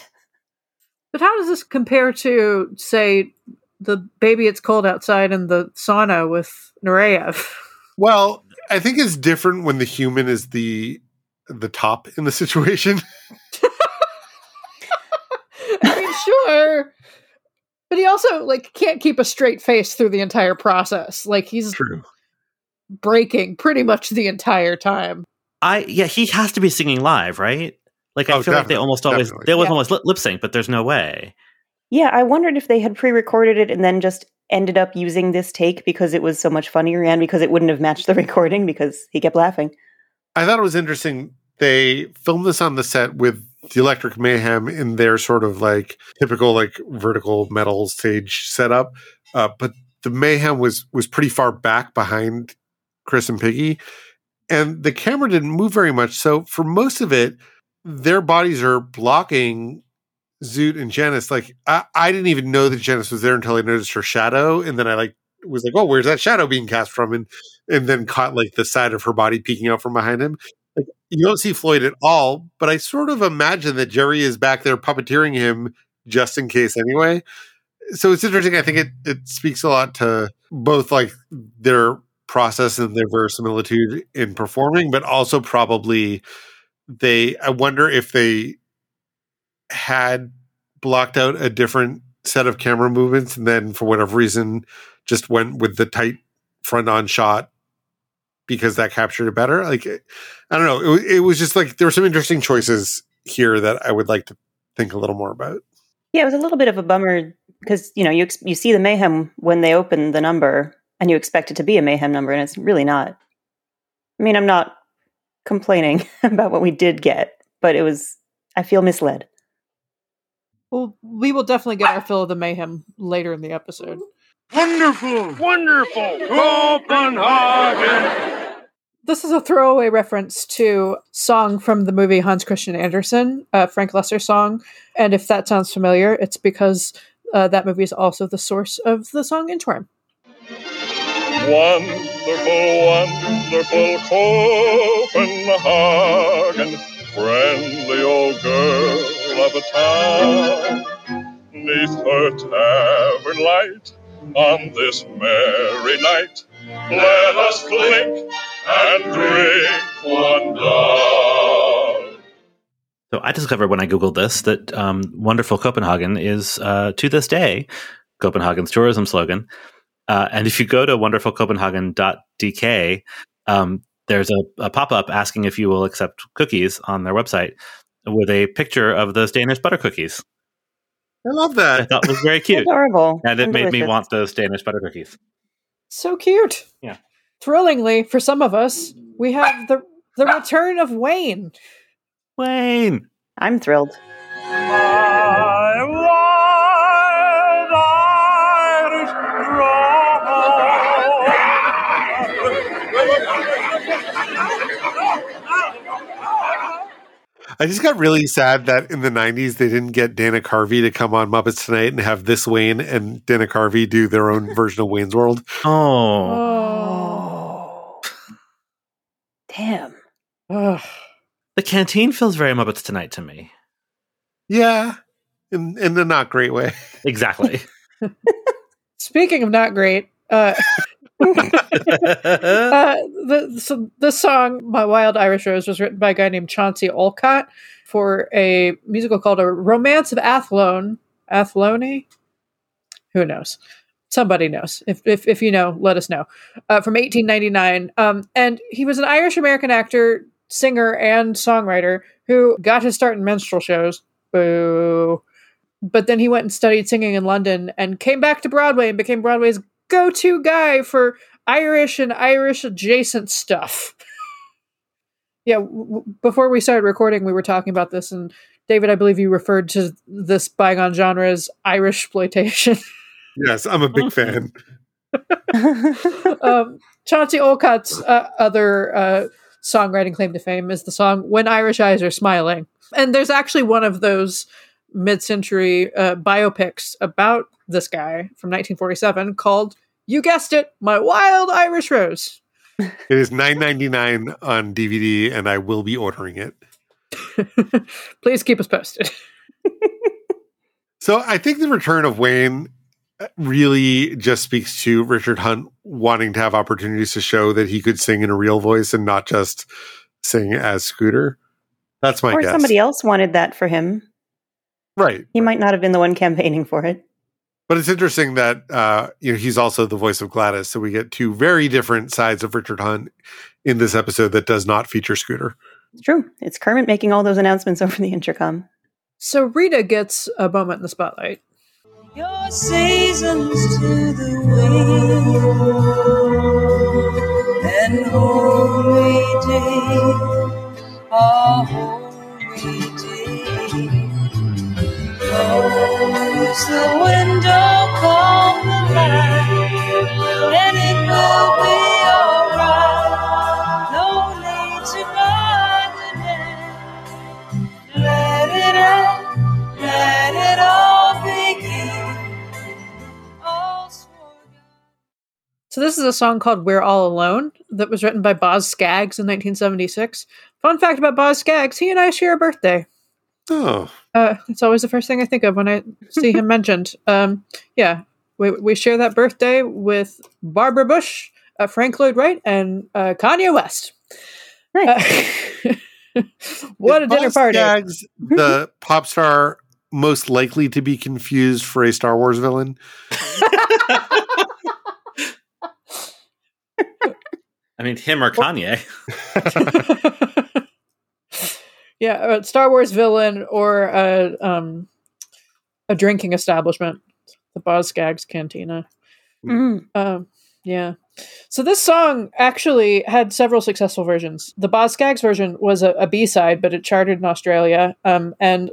But how does this compare to, say, the baby it's cold outside in the sauna with Nureyev? Well, I think it's different when the human is the the top in the situation. I mean, sure. But he also like can't keep a straight face through the entire process. Like he's True. breaking pretty much the entire time. I yeah, he has to be singing live, right? Like I Oh, feel like they almost always definitely. they always Yeah. almost lip, lip sync, but there's no way. Yeah, I wondered if they had pre recorded it and then just ended up using this take because it was so much funnier and because it wouldn't have matched the recording because he kept laughing. I thought it was interesting. They filmed this on the set with the Electric Mayhem in their sort of like typical like vertical metal stage setup, uh, but the Mayhem was was pretty far back behind Kris and Piggy, and the camera didn't move very much. So for most of it, their bodies are blocking Zoot and Janice. Like I, I didn't even know that Janice was there until I noticed her shadow, and then I like was like, "Oh, where's that shadow being cast from?" and and then caught like the side of her body peeking out from behind him. Like you don't see Floyd at all, but I sort of imagine that Jerry is back there puppeteering him just in case anyway. So it's interesting. I think it it speaks a lot to both like their process and their verisimilitude in performing, but also probably they I wonder if they had blocked out a different set of camera movements and then for whatever reason just went with the tight front on shot because that captured it better. Like, eh, I don't know. It, it was just like there were some interesting choices here that I would like to think a little more about. Yeah, it was a little bit of a bummer because you know you ex- you see the mayhem when they open the number and you expect it to be a mayhem number and it's really not. I mean, I'm not complaining about what we did get, but it was I feel misled. Well, we will definitely get our fill of the mayhem later in the episode. Wonderful! Wonderful! Copenhagen! This is a throwaway reference to song from the movie Hans Christian Andersen, a Frank Loesser song. And if that sounds familiar, it's because uh, that movie is also the source of the song Inchworm. Wonderful, wonderful Copenhagen, friendly old girl of a town. Neath her tavern light, on this merry night, let us clink and drink one down. So I discovered when I googled this that um, "Wonderful Copenhagen" is uh, to this day Copenhagen's tourism slogan. Uh, and if you go to wonderfulcopenhagen.dk, um, there's a, a pop up asking if you will accept cookies on their website with a picture of those Danish butter cookies. I love I that. thought was very cute. Adorable. and it and made me want those Danish butter cookies. So cute. Yeah. Thrillingly, for some of us, we have the the return of Wayne. Wayne. I'm thrilled. I just got really sad that in the 90s they didn't get Dana Carvey to come on Muppets Tonight and have this Wayne and Dana Carvey do their own version of Wayne's World. Oh. Oh. Damn. Ugh. The canteen feels very Muppets Tonight to me. Yeah, in, in a not great way. Exactly. Speaking of not great, uh, uh, the so this song, "My Wild Irish Rose," was written by a guy named Chauncey Olcott for a musical called "A Romance of Athlone." Athlone, who knows? Somebody knows. If if, if you know, let us know. Uh, from 1899, um, and he was an Irish American actor, singer, and songwriter who got his start in minstrel shows. Boo. But then he went and studied singing in London and came back to Broadway and became Broadway's go to guy for Irish and Irish adjacent stuff. yeah, w- w- before we started recording, we were talking about this, and David, I believe you referred to this bygone genre as Irish exploitation. Yes, I'm a big fan. um, Chauncey Olcott's uh, other uh, songwriting claim to fame is the song "When Irish Eyes Are Smiling," and there's actually one of those mid-century uh, biopics about this guy from 1947 called "You guessed it, My Wild Irish Rose." It is 9.99 on DVD, and I will be ordering it. Please keep us posted. So I think the return of Wayne uh, really just speaks to Richard Hunt wanting to have opportunities to show that he could sing in a real voice and not just sing as Scooter. That's my or guess. somebody else wanted that for him. right. He might not have been the one campaigning for it. But it's interesting that uh, you know he's also the voice of Gladys, so we get two very different sides of Richard Hunt in this episode that does not feature Scooter. It's true. It's Kermit making all those announcements over the intercom. So Rita gets a moment in the spotlight. Your seasons to the wind and holy day, Close the window, calm the light, and it will be alright. No need to day. Let it let it all begin. So this is a song called "We're All Alone" that was written by Boz Scaggs in 1976. Fun fact about Boz Scaggs: he and I share a birthday. Oh, Uh, it's always the first thing I think of when I see him mentioned. Um, yeah, we we share that birthday with Barbara Bush, uh, Frank Lloyd Wright, and uh, Kanye West. Uh, what a Is dinner Boz party! Scaggs, the pop star most likely to be confused for a Star Wars villain. I mean, him or Kanye. Yeah, a Star Wars villain or a um, a drinking establishment, the Boz Scaggs Cantina. Mm. Um, yeah. So this song actually had several successful versions. The Boz Scaggs version was a, a B side, but it charted in Australia. Um, and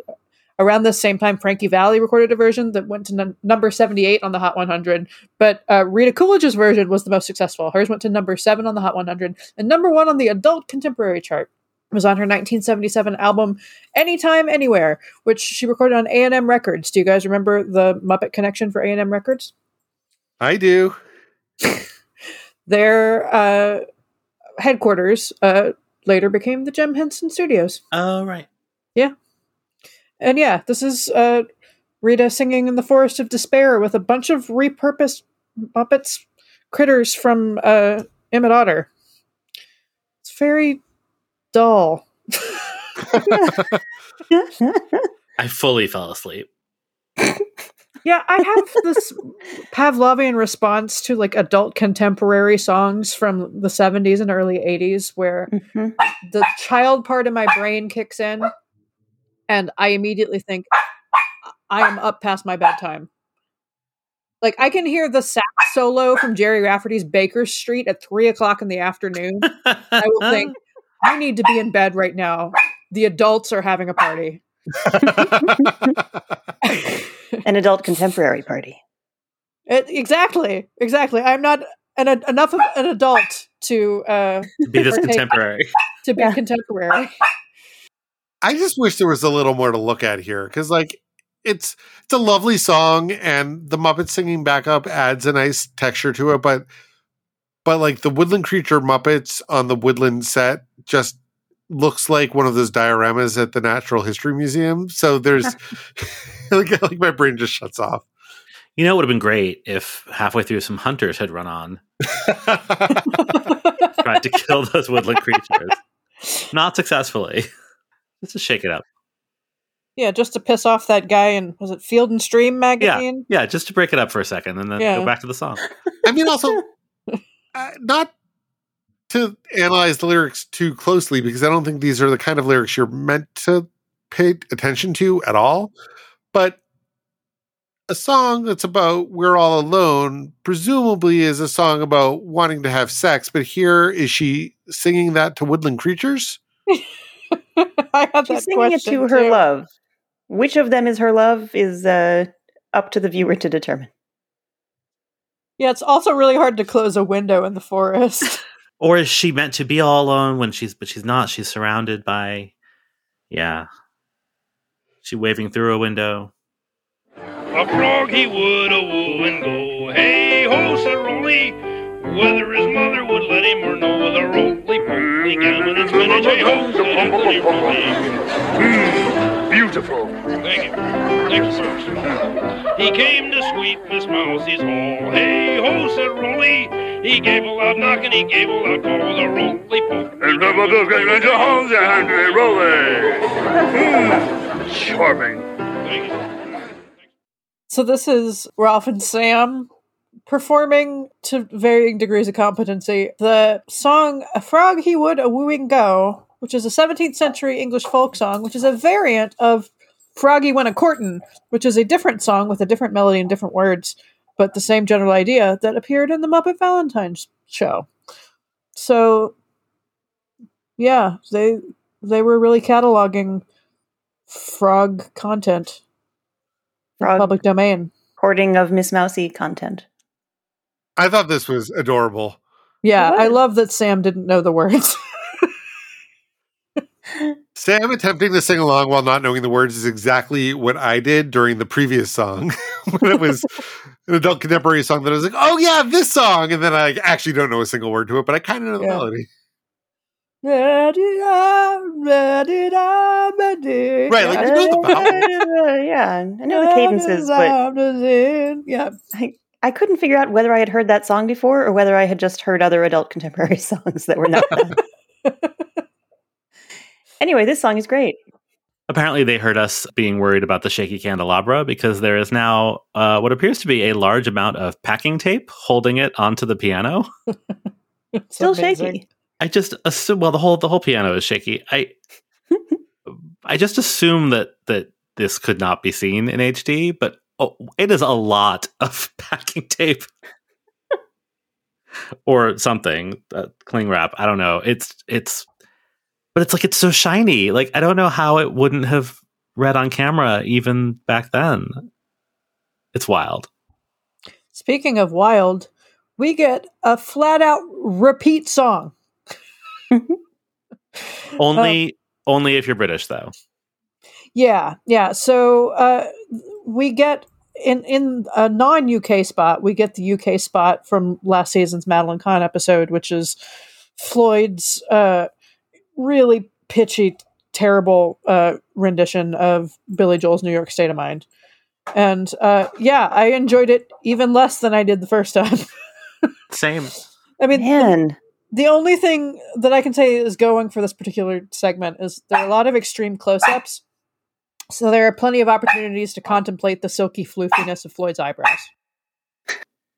around the same time, Frankie Valli recorded a version that went to num- number 78 on the Hot 100. But uh, Rita Coolidge's version was the most successful. Hers went to number seven on the Hot 100 and number one on the adult contemporary chart. It was on her 1977 album Anytime Anywhere, which she recorded on A&M Records. Do you guys remember the Muppet connection for A&M Records? I do. Their uh, headquarters uh, later became the Jim Henson Studios. Oh, right. Yeah. And yeah, this is uh, Rita singing in the Forest of Despair with a bunch of repurposed Muppets critters from uh, Emmett Otter. It's very dull. I fully fell asleep. Yeah, I have this Pavlovian response to like adult contemporary songs from the 70s and early 80s where Mhm. the child part of my brain kicks in and I immediately think I am up past my bedtime. Like I can hear the sax solo from Gerry Rafferty's Baker Street at three o'clock in the afternoon. I will think I need to be in bed right now. The adults are having a party. An adult contemporary party. It, exactly, exactly. I'm not an, a, enough of an adult to uh, Be this contemporary. to be Yeah. contemporary. I just wish there was a little more to look at here because, like, it's it's a lovely song, and the Muppet singing backup adds a nice texture to it. But, but like the Woodland Creature Muppets on the Woodland set just looks like one of those dioramas at the Natural History Museum. So there's like, like my brain just shuts off. You know, it would have been great if halfway through some hunters had run on, tried to kill those woodland creatures. Not successfully. Just to shake it up. yeah, just to piss off that guy in was it Field and Stream magazine? Yeah, just to break it up for a second and then Yeah. go back to the song. I mean, also, uh, not to analyze the lyrics too closely because I don't think these are the kind of lyrics you're meant to pay attention to at all. But a song that's about we're all alone presumably is a song about wanting to have sex. But here is she singing that to woodland creatures? I had that She's singing it question to her too. love. Which of them is her love is uh, up to the viewer to determine. Yeah, it's also really hard to close a window in the forest. Or is she meant to be all alone when she's but she's not? She's surrounded by yeah. She waving through a window. A frog he would a woo and go, hey ho, said Rolly. Whether his mother would let him or no, with a roly poly gammon and spinach, hey ho, said Anthony Rowley. Hmm, Beautiful. Thank you. Next verse. He came to sweep Miss Mousie's hall. Hey ho, said Rolly. He gave a loud knock and he gave a loud call. The roly poly. And the bubbles going into homes and rolling. Charming. Thank you. so this is Rolf and Sam performing to varying degrees of competency the song "A Frog He Would a Wooing Go," which is a 17th century English folk song, which is a variant of "Froggy Went a Courtin'," which is a different song with a different melody and different words, but the same general idea that appeared in the Muppet Valentine's show. So, yeah, they they were really cataloging frog content Frog public domain. hoarding of Miss Mousy content. I thought this was adorable. Yeah, I love that Sam didn't know the words. Sam attempting to sing along while not knowing the words is exactly what I did during the previous song when it was an adult contemporary song that I was like, oh yeah, this song. And then I actually don't know a single word to it, but I kind of know the Yeah. melody. right, like, you know the yeah, I know the cadences, but yeah, I, I couldn't figure out whether I had heard that song before or whether I had just heard other adult contemporary songs that were not. anyway, this song is great. Apparently, they heard us being worried about the shaky candelabra because there is now uh, what appears to be a large amount of packing tape holding it onto the piano. Still amazing. shaky. I just assume well the whole the whole piano is shaky. I I just assume that that this could not be seen in HD, but oh, it is a lot of packing tape or something uh, cling wrap. I don't know. It's it's but it's like it's so shiny. Like I don't know how it wouldn't have read on camera even back then. It's wild. Speaking of wild, we get a flat out repeat song. Only only if you're British though. Yeah, yeah. So uh, we get in in a non UK spot, we get the UK spot from last season's Madeline Kahn episode, which is Floyd's uh, really pitchy, terrible uh, rendition of Billy Joel's New York State of Mind. And uh, yeah, I enjoyed it even less than I did the first time. Same. I mean, Man, the only thing that I can say is going for this particular segment is there are a lot of extreme close ups. So there are plenty of opportunities to contemplate the silky floofiness of Floyd's eyebrows.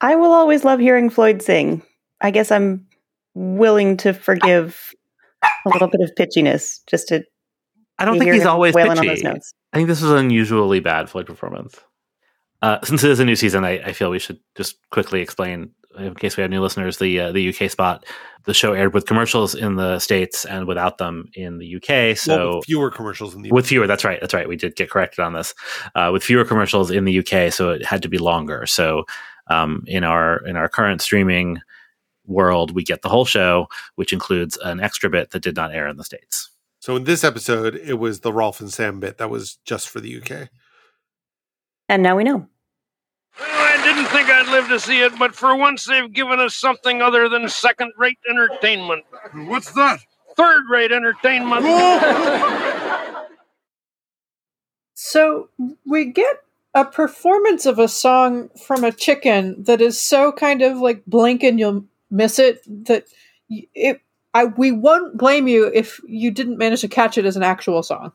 I will always love hearing Floyd sing. I guess I'm willing to forgive a little bit of pitchiness just to. I don't to think he's always wailing on pitchy. those notes. I think this was an unusually bad Floyd performance. Uh, since it is a new season, I, I feel we should just quickly explain, in case we have new listeners, the uh, the UK spot. The show aired with commercials in the states and without them in the UK. So well, with fewer commercials in the with fewer, that's right, that's right. We did get corrected on this. Uh, with fewer commercials in the UK, so it had to be longer. So um, in our in our current streaming world, we get the whole show, which includes an extra bit that did not air in the states. So in this episode, it was the Rolf and Sam bit that was just for the UK. And now we know. Well, I didn't think I'd live to see it, but for once they've given us something other than second rate entertainment. What's that? Third rate entertainment. So we get a performance of a song from a chicken that is so kind of like blink and you'll miss it that it I we won't blame you if you didn't manage to catch it as an actual song.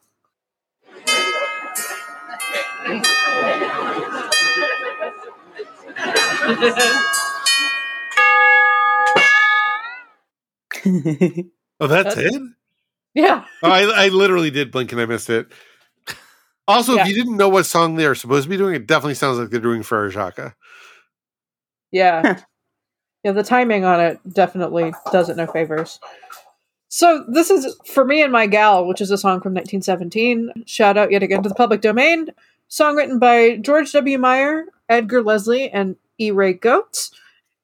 Oh, that's That's- it? Yeah. Oh, I, I literally did blink and I missed it. Also, Yeah. if you didn't know what song they are supposed to be doing, it definitely sounds like they're doing Frere Jacques. Yeah. Yeah, the timing on it definitely does it no favors. So this is For Me and My Gal, which is a song from 1917. Shout out yet again to the public domain. Song written by George W. Meyer, Edgar Leslie, and E. Ray Goetz.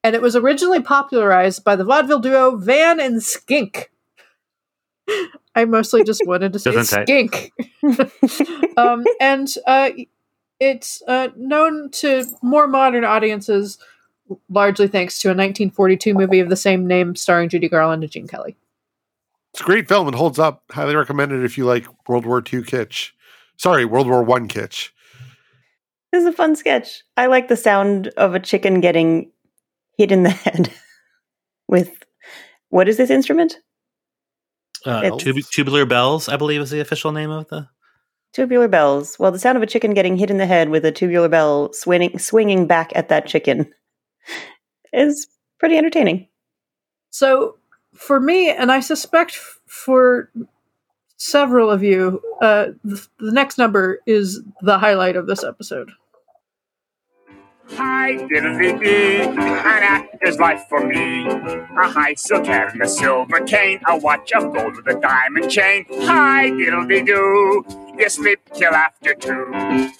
And it was originally popularized by the vaudeville duo Van and Skink. I mostly just wanted to say skink. um, and uh, it's uh, known to more modern audiences largely thanks to a 1942 movie of the same name starring Judy Garland and Gene Kelly. It's a great film and holds up. Highly recommended if you like World War II kitsch. Sorry, World War One kitsch. This is a fun sketch. I like the sound of a chicken getting hit in the head with what is this instrument? Uh, tub- tubular bells, I believe, is the official name of the. Tubular bells. Well, the sound of a chicken getting hit in the head with a tubular bell swinging swinging back at that chicken is pretty entertaining. So, for me, and I suspect f- for several of you, uh, the, the next number is the highlight of this episode. Hi, diddly dee, an actor's life for me. A high silk hat and a silver cane, a watch of gold with a diamond chain. Hi, diddly doo. You sleep till after two.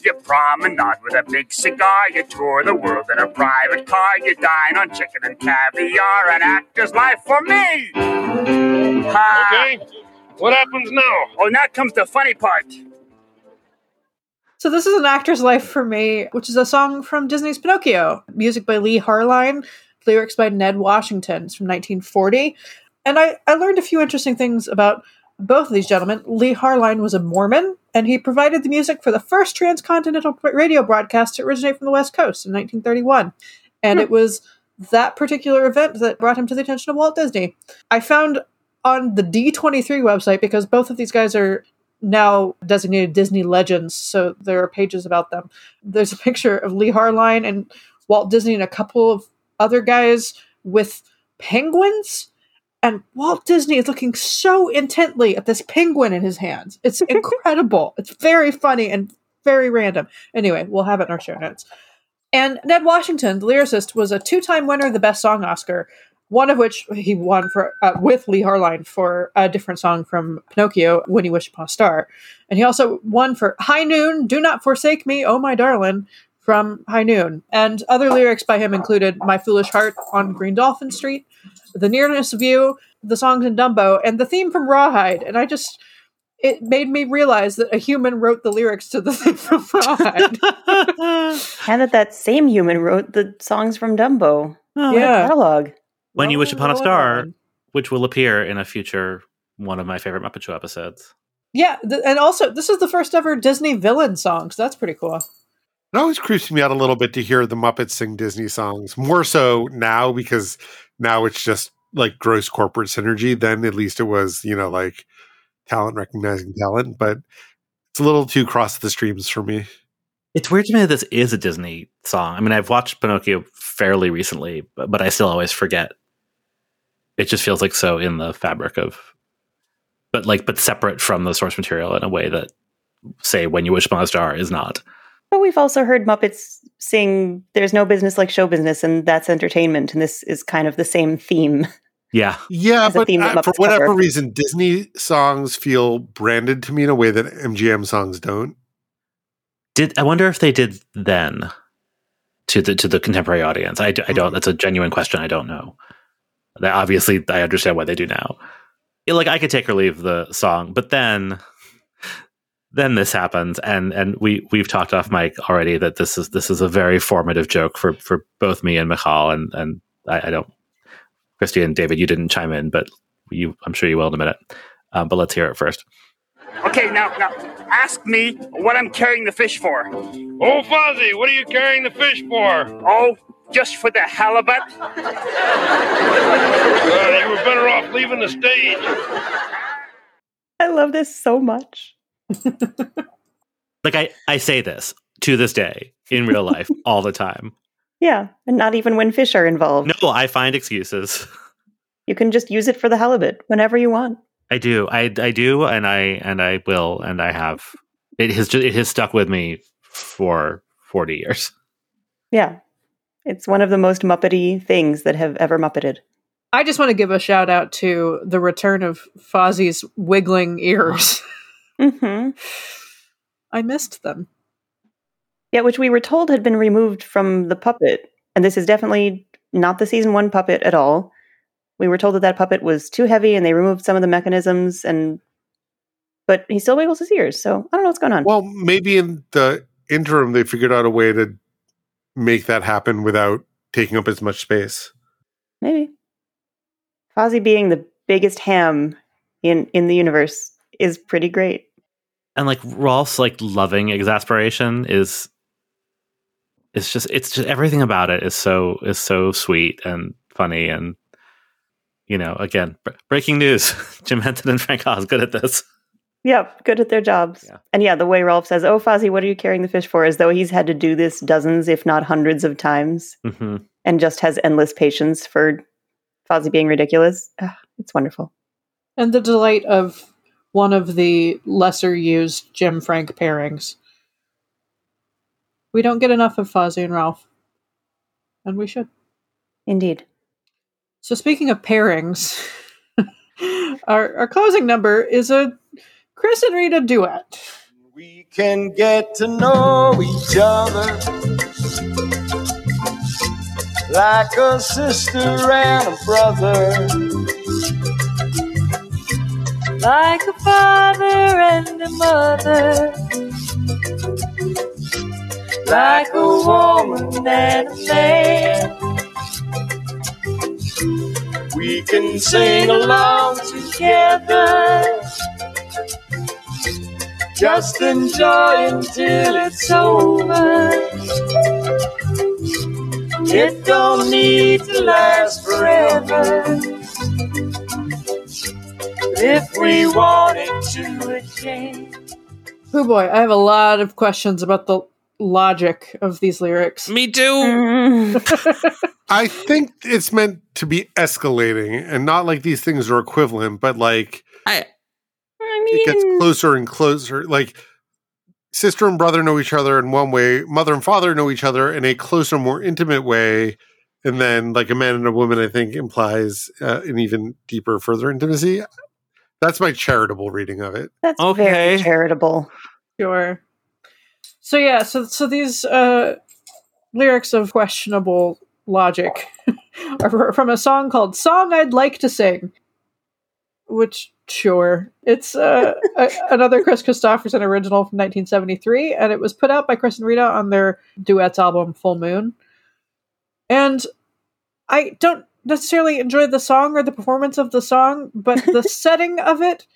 You promenade with a big cigar. You tour the world in a private car. You dine on chicken and caviar. An actor's life for me. Ha. Okay. What happens now? Oh, now comes the funny part. So this is an actor's life for me, which is a song from Disney's Pinocchio, music by Leigh Harline, lyrics by Ned Washington. It's from 1940. And I, I learned a few interesting things about both of these gentlemen. Leigh Harline was a Mormon, and he provided the music for the first transcontinental radio broadcast to originate from the West Coast in 1931. And it was that particular event that brought him to the attention of Walt Disney. I found on the D23 website, because both of these guys are now designated Disney legends, so there are pages about them. There's a picture of Leigh Harline and Walt Disney and a couple of other guys with penguins. And Walt Disney is looking so intently at this penguin in his hands. It's incredible. it's very funny and very random. Anyway, we'll have it in our show notes. And Ned Washington, the lyricist, was a two-time winner of the Best Song Oscar, one of which he won for uh, with Leigh Harline for a different song from Pinocchio, "When You Wish Upon a Star," and he also won for "High Noon, Do Not Forsake Me, Oh My Darling" from High Noon. And other lyrics by him included "My Foolish Heart" on Green Dolphin Street, "The Nearness of You," the songs in Dumbo, and the theme from Rawhide. And I just it made me realize that a human wrote the lyrics to the theme from Rawhide. And that that same human wrote the songs from Dumbo. Oh, What a yeah. catalog. When You Wish Upon a Star, which will appear in a future one of my favorite Muppet Show episodes. Yeah, th- and also this is the first ever Disney villain song, so that's pretty cool. It always creeps me out a little bit to hear the Muppets sing Disney songs. More so now because now it's just like gross corporate synergy. Then at least it was, you know, like talent recognizing talent. But It's a little too cross the streams for me. It's weird to me that this is a Disney song. I mean, I've watched Pinocchio fairly recently, but, but I still always forget. It just feels like so in the fabric of, but like, but separate from the source material in a way that, say, When You Wish Upon a Star is not. But we've also heard Muppets sing "There's no business like show business," and that's entertainment. And this is kind of the same theme. Yeah, Yeah, but theme uh, for whatever cover. reason, Disney songs feel branded to me in a way that MGM songs don't. Did I wonder if they did then to the to the contemporary audience? I don't. That's a genuine question. I don't know. That obviously I understand why they do now. Like I could take or leave the song, but then then this happens, and and we we've talked off mic already that this is this is a very formative joke for for both me and Michal, and and I, I don't. Christy and David, you didn't chime in, but you I'm sure you will in a minute. Um, but let's hear it first. Okay, now, now, ask me what I'm carrying the fish for. Oh, Fozzie, what are you carrying the fish for? Oh, just for the halibut? Uh, you were better off leaving the stage. I love this so much. Like I I say this to this day in real life all the time. Yeah, and not even when fish are involved. No, I find excuses. You can just use it for the halibut whenever you want. I do. I I do and I and I will and I have it has ju- it has stuck with me for 40 years. Yeah, it's one of the most Muppety things that have ever Muppeted. I just want to give a shout out to the return of Fozzie's wiggling ears. hmm I missed them. Yeah, which we were told had been removed from the puppet, and this is definitely not the season one puppet at all. We were told that that puppet was too heavy, and they removed some of the mechanisms, and but he still wiggles his ears. So I don't know what's going on. Well, maybe in the interim, they figured out a way to make that happen without taking up as much space. Maybe Fozzie being the biggest ham in in the universe is pretty great. And like Rolf's like loving exasperation is it's just it's just everything about it is so is so sweet and funny and you know, again, br- breaking news. Jim Henson and Frank Oz good at this. Yep, good at their jobs. Yeah. And yeah, the way Rolf says, "Oh, Fozzie, what are you carrying the fish for?" as though he's had to do this dozens, if not hundreds, of times, hmm and just has endless patience for Fozzie being ridiculous. Ah, it's wonderful. And the delight of one of the lesser used Jim Frank pairings. We don't get enough of Fozzie and Rolf. And we should. Indeed. So speaking of pairings, our, our closing number is a Kris and Rita duet. We can get to know each other like a sister and a brother. Like a father and a mother, like a woman and a man. We can sing along together. Just enjoy until it's over. It don't need to last forever. If we want it to, it. Oh boy, I have a lot of questions about the logic of these lyrics. Me too. I think it's meant to be escalating and not like these things are equivalent, but like I I it gets closer and closer. Like sister and brother know each other in one way, mother and father know each other in a closer, more intimate way. And then, like a man and a woman, I think implies uh, an even deeper, further intimacy. That's my charitable reading of it. that's Okay. very charitable. Sure. So yeah, so so these uh, lyrics of questionable logic are from a song called "Song I'd Like to Sing," which sure it's uh, a, another Kris Kristofferson original from 1973, and it was put out by Kris and Rita on their duets album "Full Moon." And I don't necessarily enjoy the song or the performance of the song, but the setting of it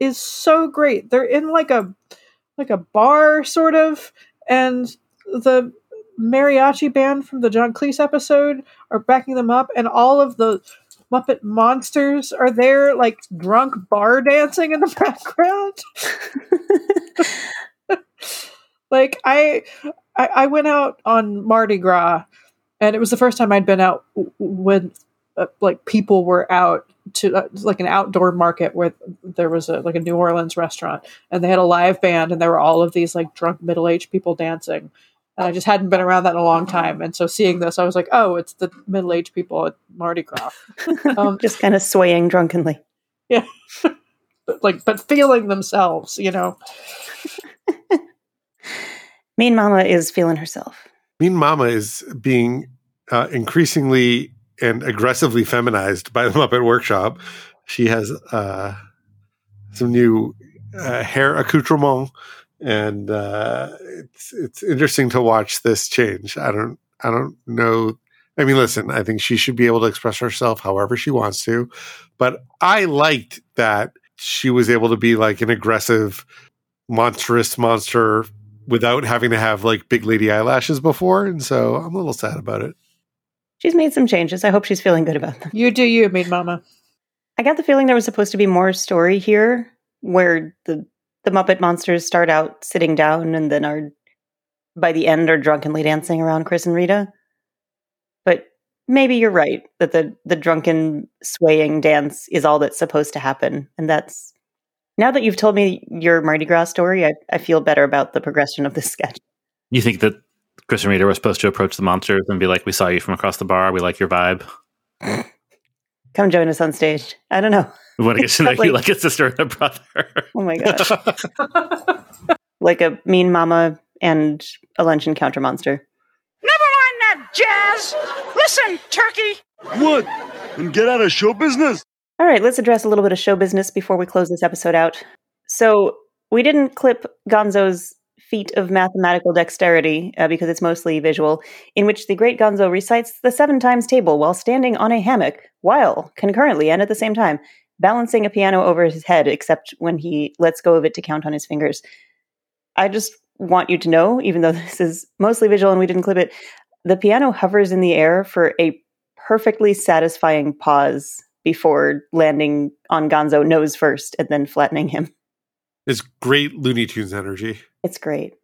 is so great. They're in like a like a bar sort of and the mariachi band from the John Cleese episode are backing them up and all of the Muppet monsters are there like drunk bar dancing in the background. like I, I I went out on Mardi Gras, and it was the first time I'd been out w- when uh, like people were out to uh, like an outdoor market where there was a like a New Orleans restaurant, and they had a live band, and there were all of these like drunk middle aged people dancing. And I just hadn't been around that in a long time, and so seeing this, I was like, "Oh, it's the middle aged people at Mardi Gras." Um, Just kind of swaying drunkenly. yeah, but, like but feeling themselves, you know. Mean Mama is feeling herself. Mean Mama is being uh, increasingly and aggressively feminized by the Muppet Workshop. She has uh, some new uh, hair accoutrement, and uh, it's it's interesting to watch this change. I don't I don't know. I mean, listen, I think she should be able to express herself however she wants to, but I liked that she was able to be like an aggressive, monstrous monster without having to have like big lady eyelashes before, and so I'm a little sad about it. She's made some changes. I hope she's feeling good about them. You do you, Mean Mama. I got the feeling there was supposed to be more story here where the the Muppet monsters start out sitting down and then are by the end are drunkenly dancing around Kris and Rita. But maybe you're right that the the drunken swaying dance is all that's supposed to happen. And that's now that you've told me your Mardi Gras story, I, I feel better about the progression of this sketch. You think that Kris and Rita were supposed to approach the monsters and be like, "We saw you from across the bar. We like your vibe. Come join us on stage. I don't know. We want to get to know Like- you like a sister and a brother." Oh my gosh. like a mean mama and a Luncheon Counter monster. Never mind that jazz. Listen, Turkey. What? And get out of show business? All right, let's address a little bit of show business before we close this episode out. So, we didn't clip Gonzo's feat of mathematical dexterity uh, because it's mostly visual, in which the great Gonzo recites the seven times table while standing on a hammock, while concurrently and at the same time balancing a piano over his head, except when he lets go of it to count on his fingers. I just want you to know, even though this is mostly visual and we didn't clip it, the piano hovers in the air for a perfectly satisfying pause before landing on Gonzo nose first and then flattening him. It's great Looney Tunes energy. It's great.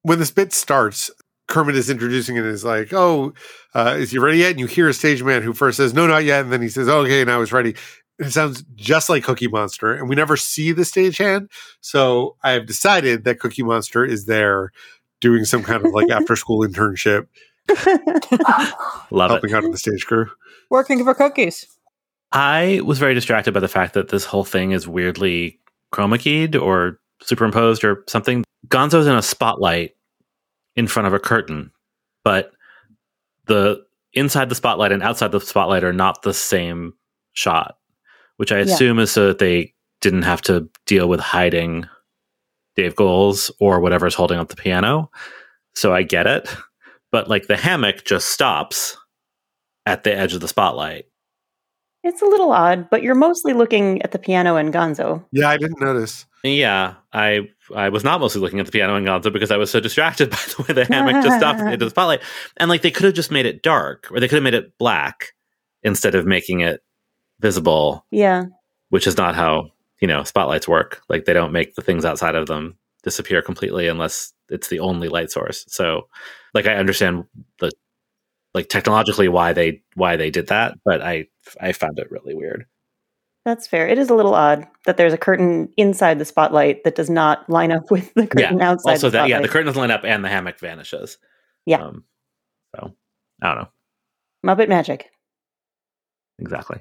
When this bit starts, Kermit is introducing it and is like, "Oh, uh, is he ready yet?" And you hear a stage man who first says, "No, not yet," and then he says, "Okay, now he's ready." It sounds just like Cookie Monster, and we never see the stagehand. So I have decided that Cookie Monster is there doing some kind of like after school internship, Love it. helping out of the stage crew. Working for cookies. I was very distracted by the fact that this whole thing is weirdly chroma keyed or superimposed or something. Gonzo's in a spotlight in front of a curtain, but the inside the spotlight and outside the spotlight are not the same shot, which I Yeah. assume is so that they didn't have to deal with hiding Dave Goelz or whatever's holding up the piano. So I get it. But like the hammock just stops at the edge of the spotlight. It's a little odd, but you're mostly looking at the piano and Gonzo. Yeah, I didn't notice. Yeah, I I was not mostly looking at the piano and Gonzo because I was so distracted by the way the hammock just stopped into the spotlight. And like they could have just made it dark, or they could have made it black instead of making it visible, Yeah. which is not how you know spotlights work. Like they don't make the things outside of them disappear completely unless it's the only light source. So, like I understand the like technologically why they why they did that, but I I found it really weird. That's fair. It is a little odd that there's a curtain inside the spotlight that does not line up with the curtain yeah. outside also that yeah, the curtain doesn't line up and the hammock vanishes. Yeah. Um, so I don't know Muppet magic. exactly.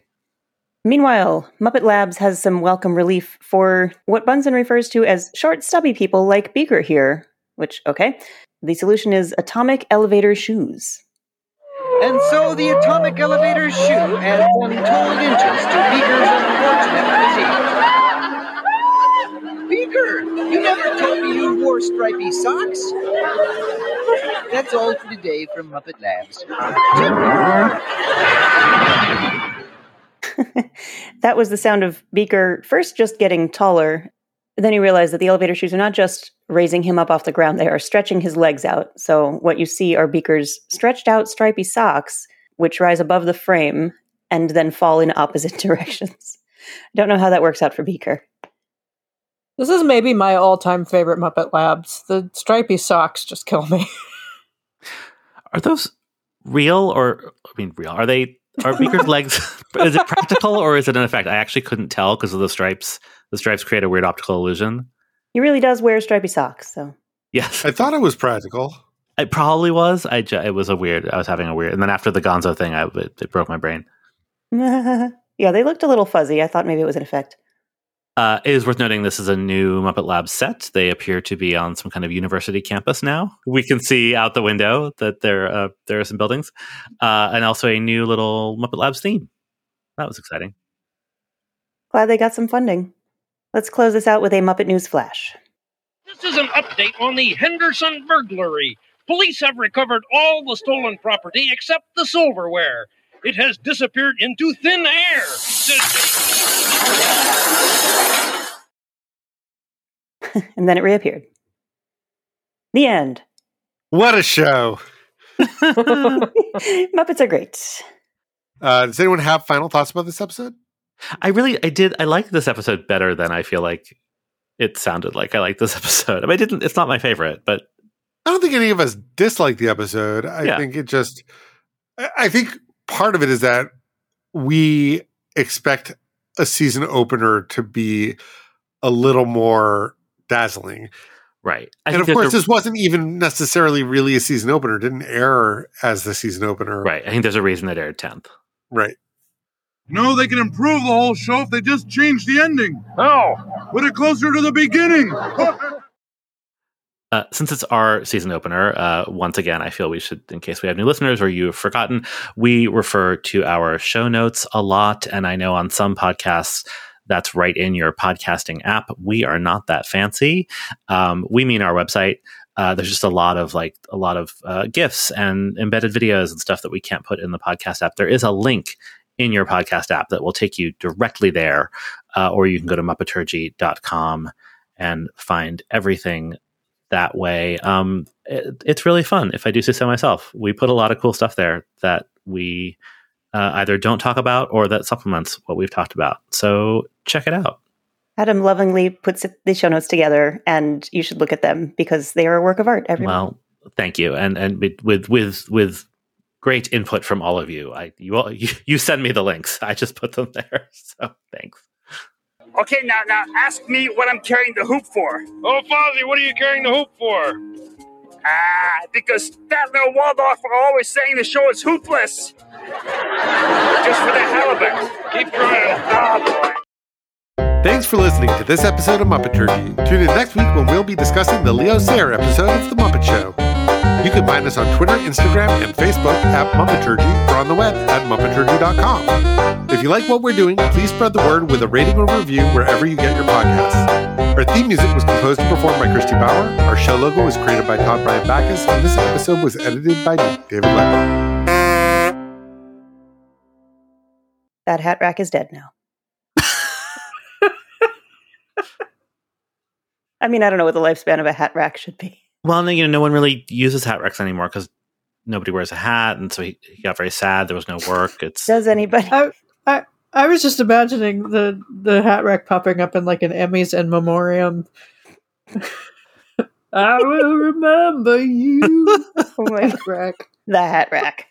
Meanwhile, Muppet Labs has some welcome relief for what Bunsen refers to as short, stubby people like Beaker here, which, okay. The solution is atomic elevator shoes. And so the atomic elevator shoe adds total inches to Beaker's unfortunate physique. Beaker, you never told me you wore stripy socks. That's all for today from Muppet Labs. That was the sound of Beaker first just getting taller. Then he realized that the elevator shoes are not just raising him up off the ground, they are stretching his legs out. So what you see are Beaker's stretched out stripy socks, which rise above the frame and then fall in opposite directions. I don't know how that works out for Beaker. This is maybe my all-time favorite Muppet Labs. The stripy socks just kill me. Are those real or I mean real? Are they are Beaker's legs is it practical or is it an effect? I actually couldn't tell because of the stripes. The stripes create a weird optical illusion. He really does wear stripy socks, so Yes. I thought it was practical. It probably was. I ju- it was a weird. I was having a weird, and then after the Gonzo thing, I it, it broke my brain. yeah, they looked a little fuzzy. I thought maybe it was an effect. Uh, it is worth noting this is a new Muppet Lab set. They appear to be on some kind of university campus now. We can see out the window that there uh, there are some buildings, uh, and also a new little Muppet Labs theme. That was exciting. Glad they got some funding. Let's close this out with a Muppet News Flash. This is an update on the Henderson burglary. Police have recovered all the stolen property except the silverware. It has disappeared into thin air. and then it reappeared. The end. What a show! Muppets are great. Uh, does anyone have final thoughts about this episode? I really, I did, I like this episode better than I feel like it sounded like I like this episode. I mean, I didn't. It's not my favorite, but I don't think any of us dislike the episode. I Yeah. think it just, I I think part of it is that we expect a season opener to be a little more dazzling. right. I and of course, a- this wasn't even necessarily really a season opener. It didn't air as the season opener. right. I think there's a reason that aired tenth. Right. No, they can improve the whole show if they just change the ending. Oh, Put it closer to the beginning. Uh, since it's our season opener, uh, once again, I feel we should, in case we have new listeners or you have forgotten, we refer to our show notes a lot. And I know on some podcasts, that's right in your podcasting app. We are not that fancy. Um, we mean our website. Uh, there's just a lot of like a lot of uh, gifs and embedded videos and stuff that we can't put in the podcast app. There is a link in your podcast app that will take you directly there, uh, or you can go to muppeturgy.com and find everything that way. Um, it, it's really fun if I do say so myself. We put a lot of cool stuff there that we uh, either don't talk about or that supplements what we've talked about. So check it out. Adam lovingly puts the show notes together, and you should look at them because they are a work of art. Everyone. Well, thank you, and and with- with with great input from all of you. I you all you, you send me the links. I just put them there. So thanks. Okay, now now ask me what I'm carrying the hoop for. oh, Fozzie, what are you carrying the hoop for? Ah, because Statler and Waldorf are always saying the show is hoopless. Just for the hell of it. Keep trying. Oh boy. Thanks for listening to this episode of Muppet Muppeturgy. Tune in next week when we'll be discussing the Leo Sayer episode of The Muppet Show. You can find us on Twitter, Instagram, and Facebook at Muppet Muppeturgy or on the web at Muppeturgy.com. If you like what we're doing, please spread the word with a rating or review wherever you get your podcasts. Our theme music was composed and performed by Christy Bauer. Our show logo was created by Todd Brian Backus, and this episode was edited by David Lemon. that hat rack is dead now. I mean, I don't know what the lifespan of a hat rack should be. Well, you know, no one really uses hat racks anymore because nobody wears a hat, and so he, he got very sad. There was no work. It's Does anybody? I, I I was just imagining the the hat rack popping up in like an Emmys in memoriam. I will remember you. Oh my hat rack. the hat rack.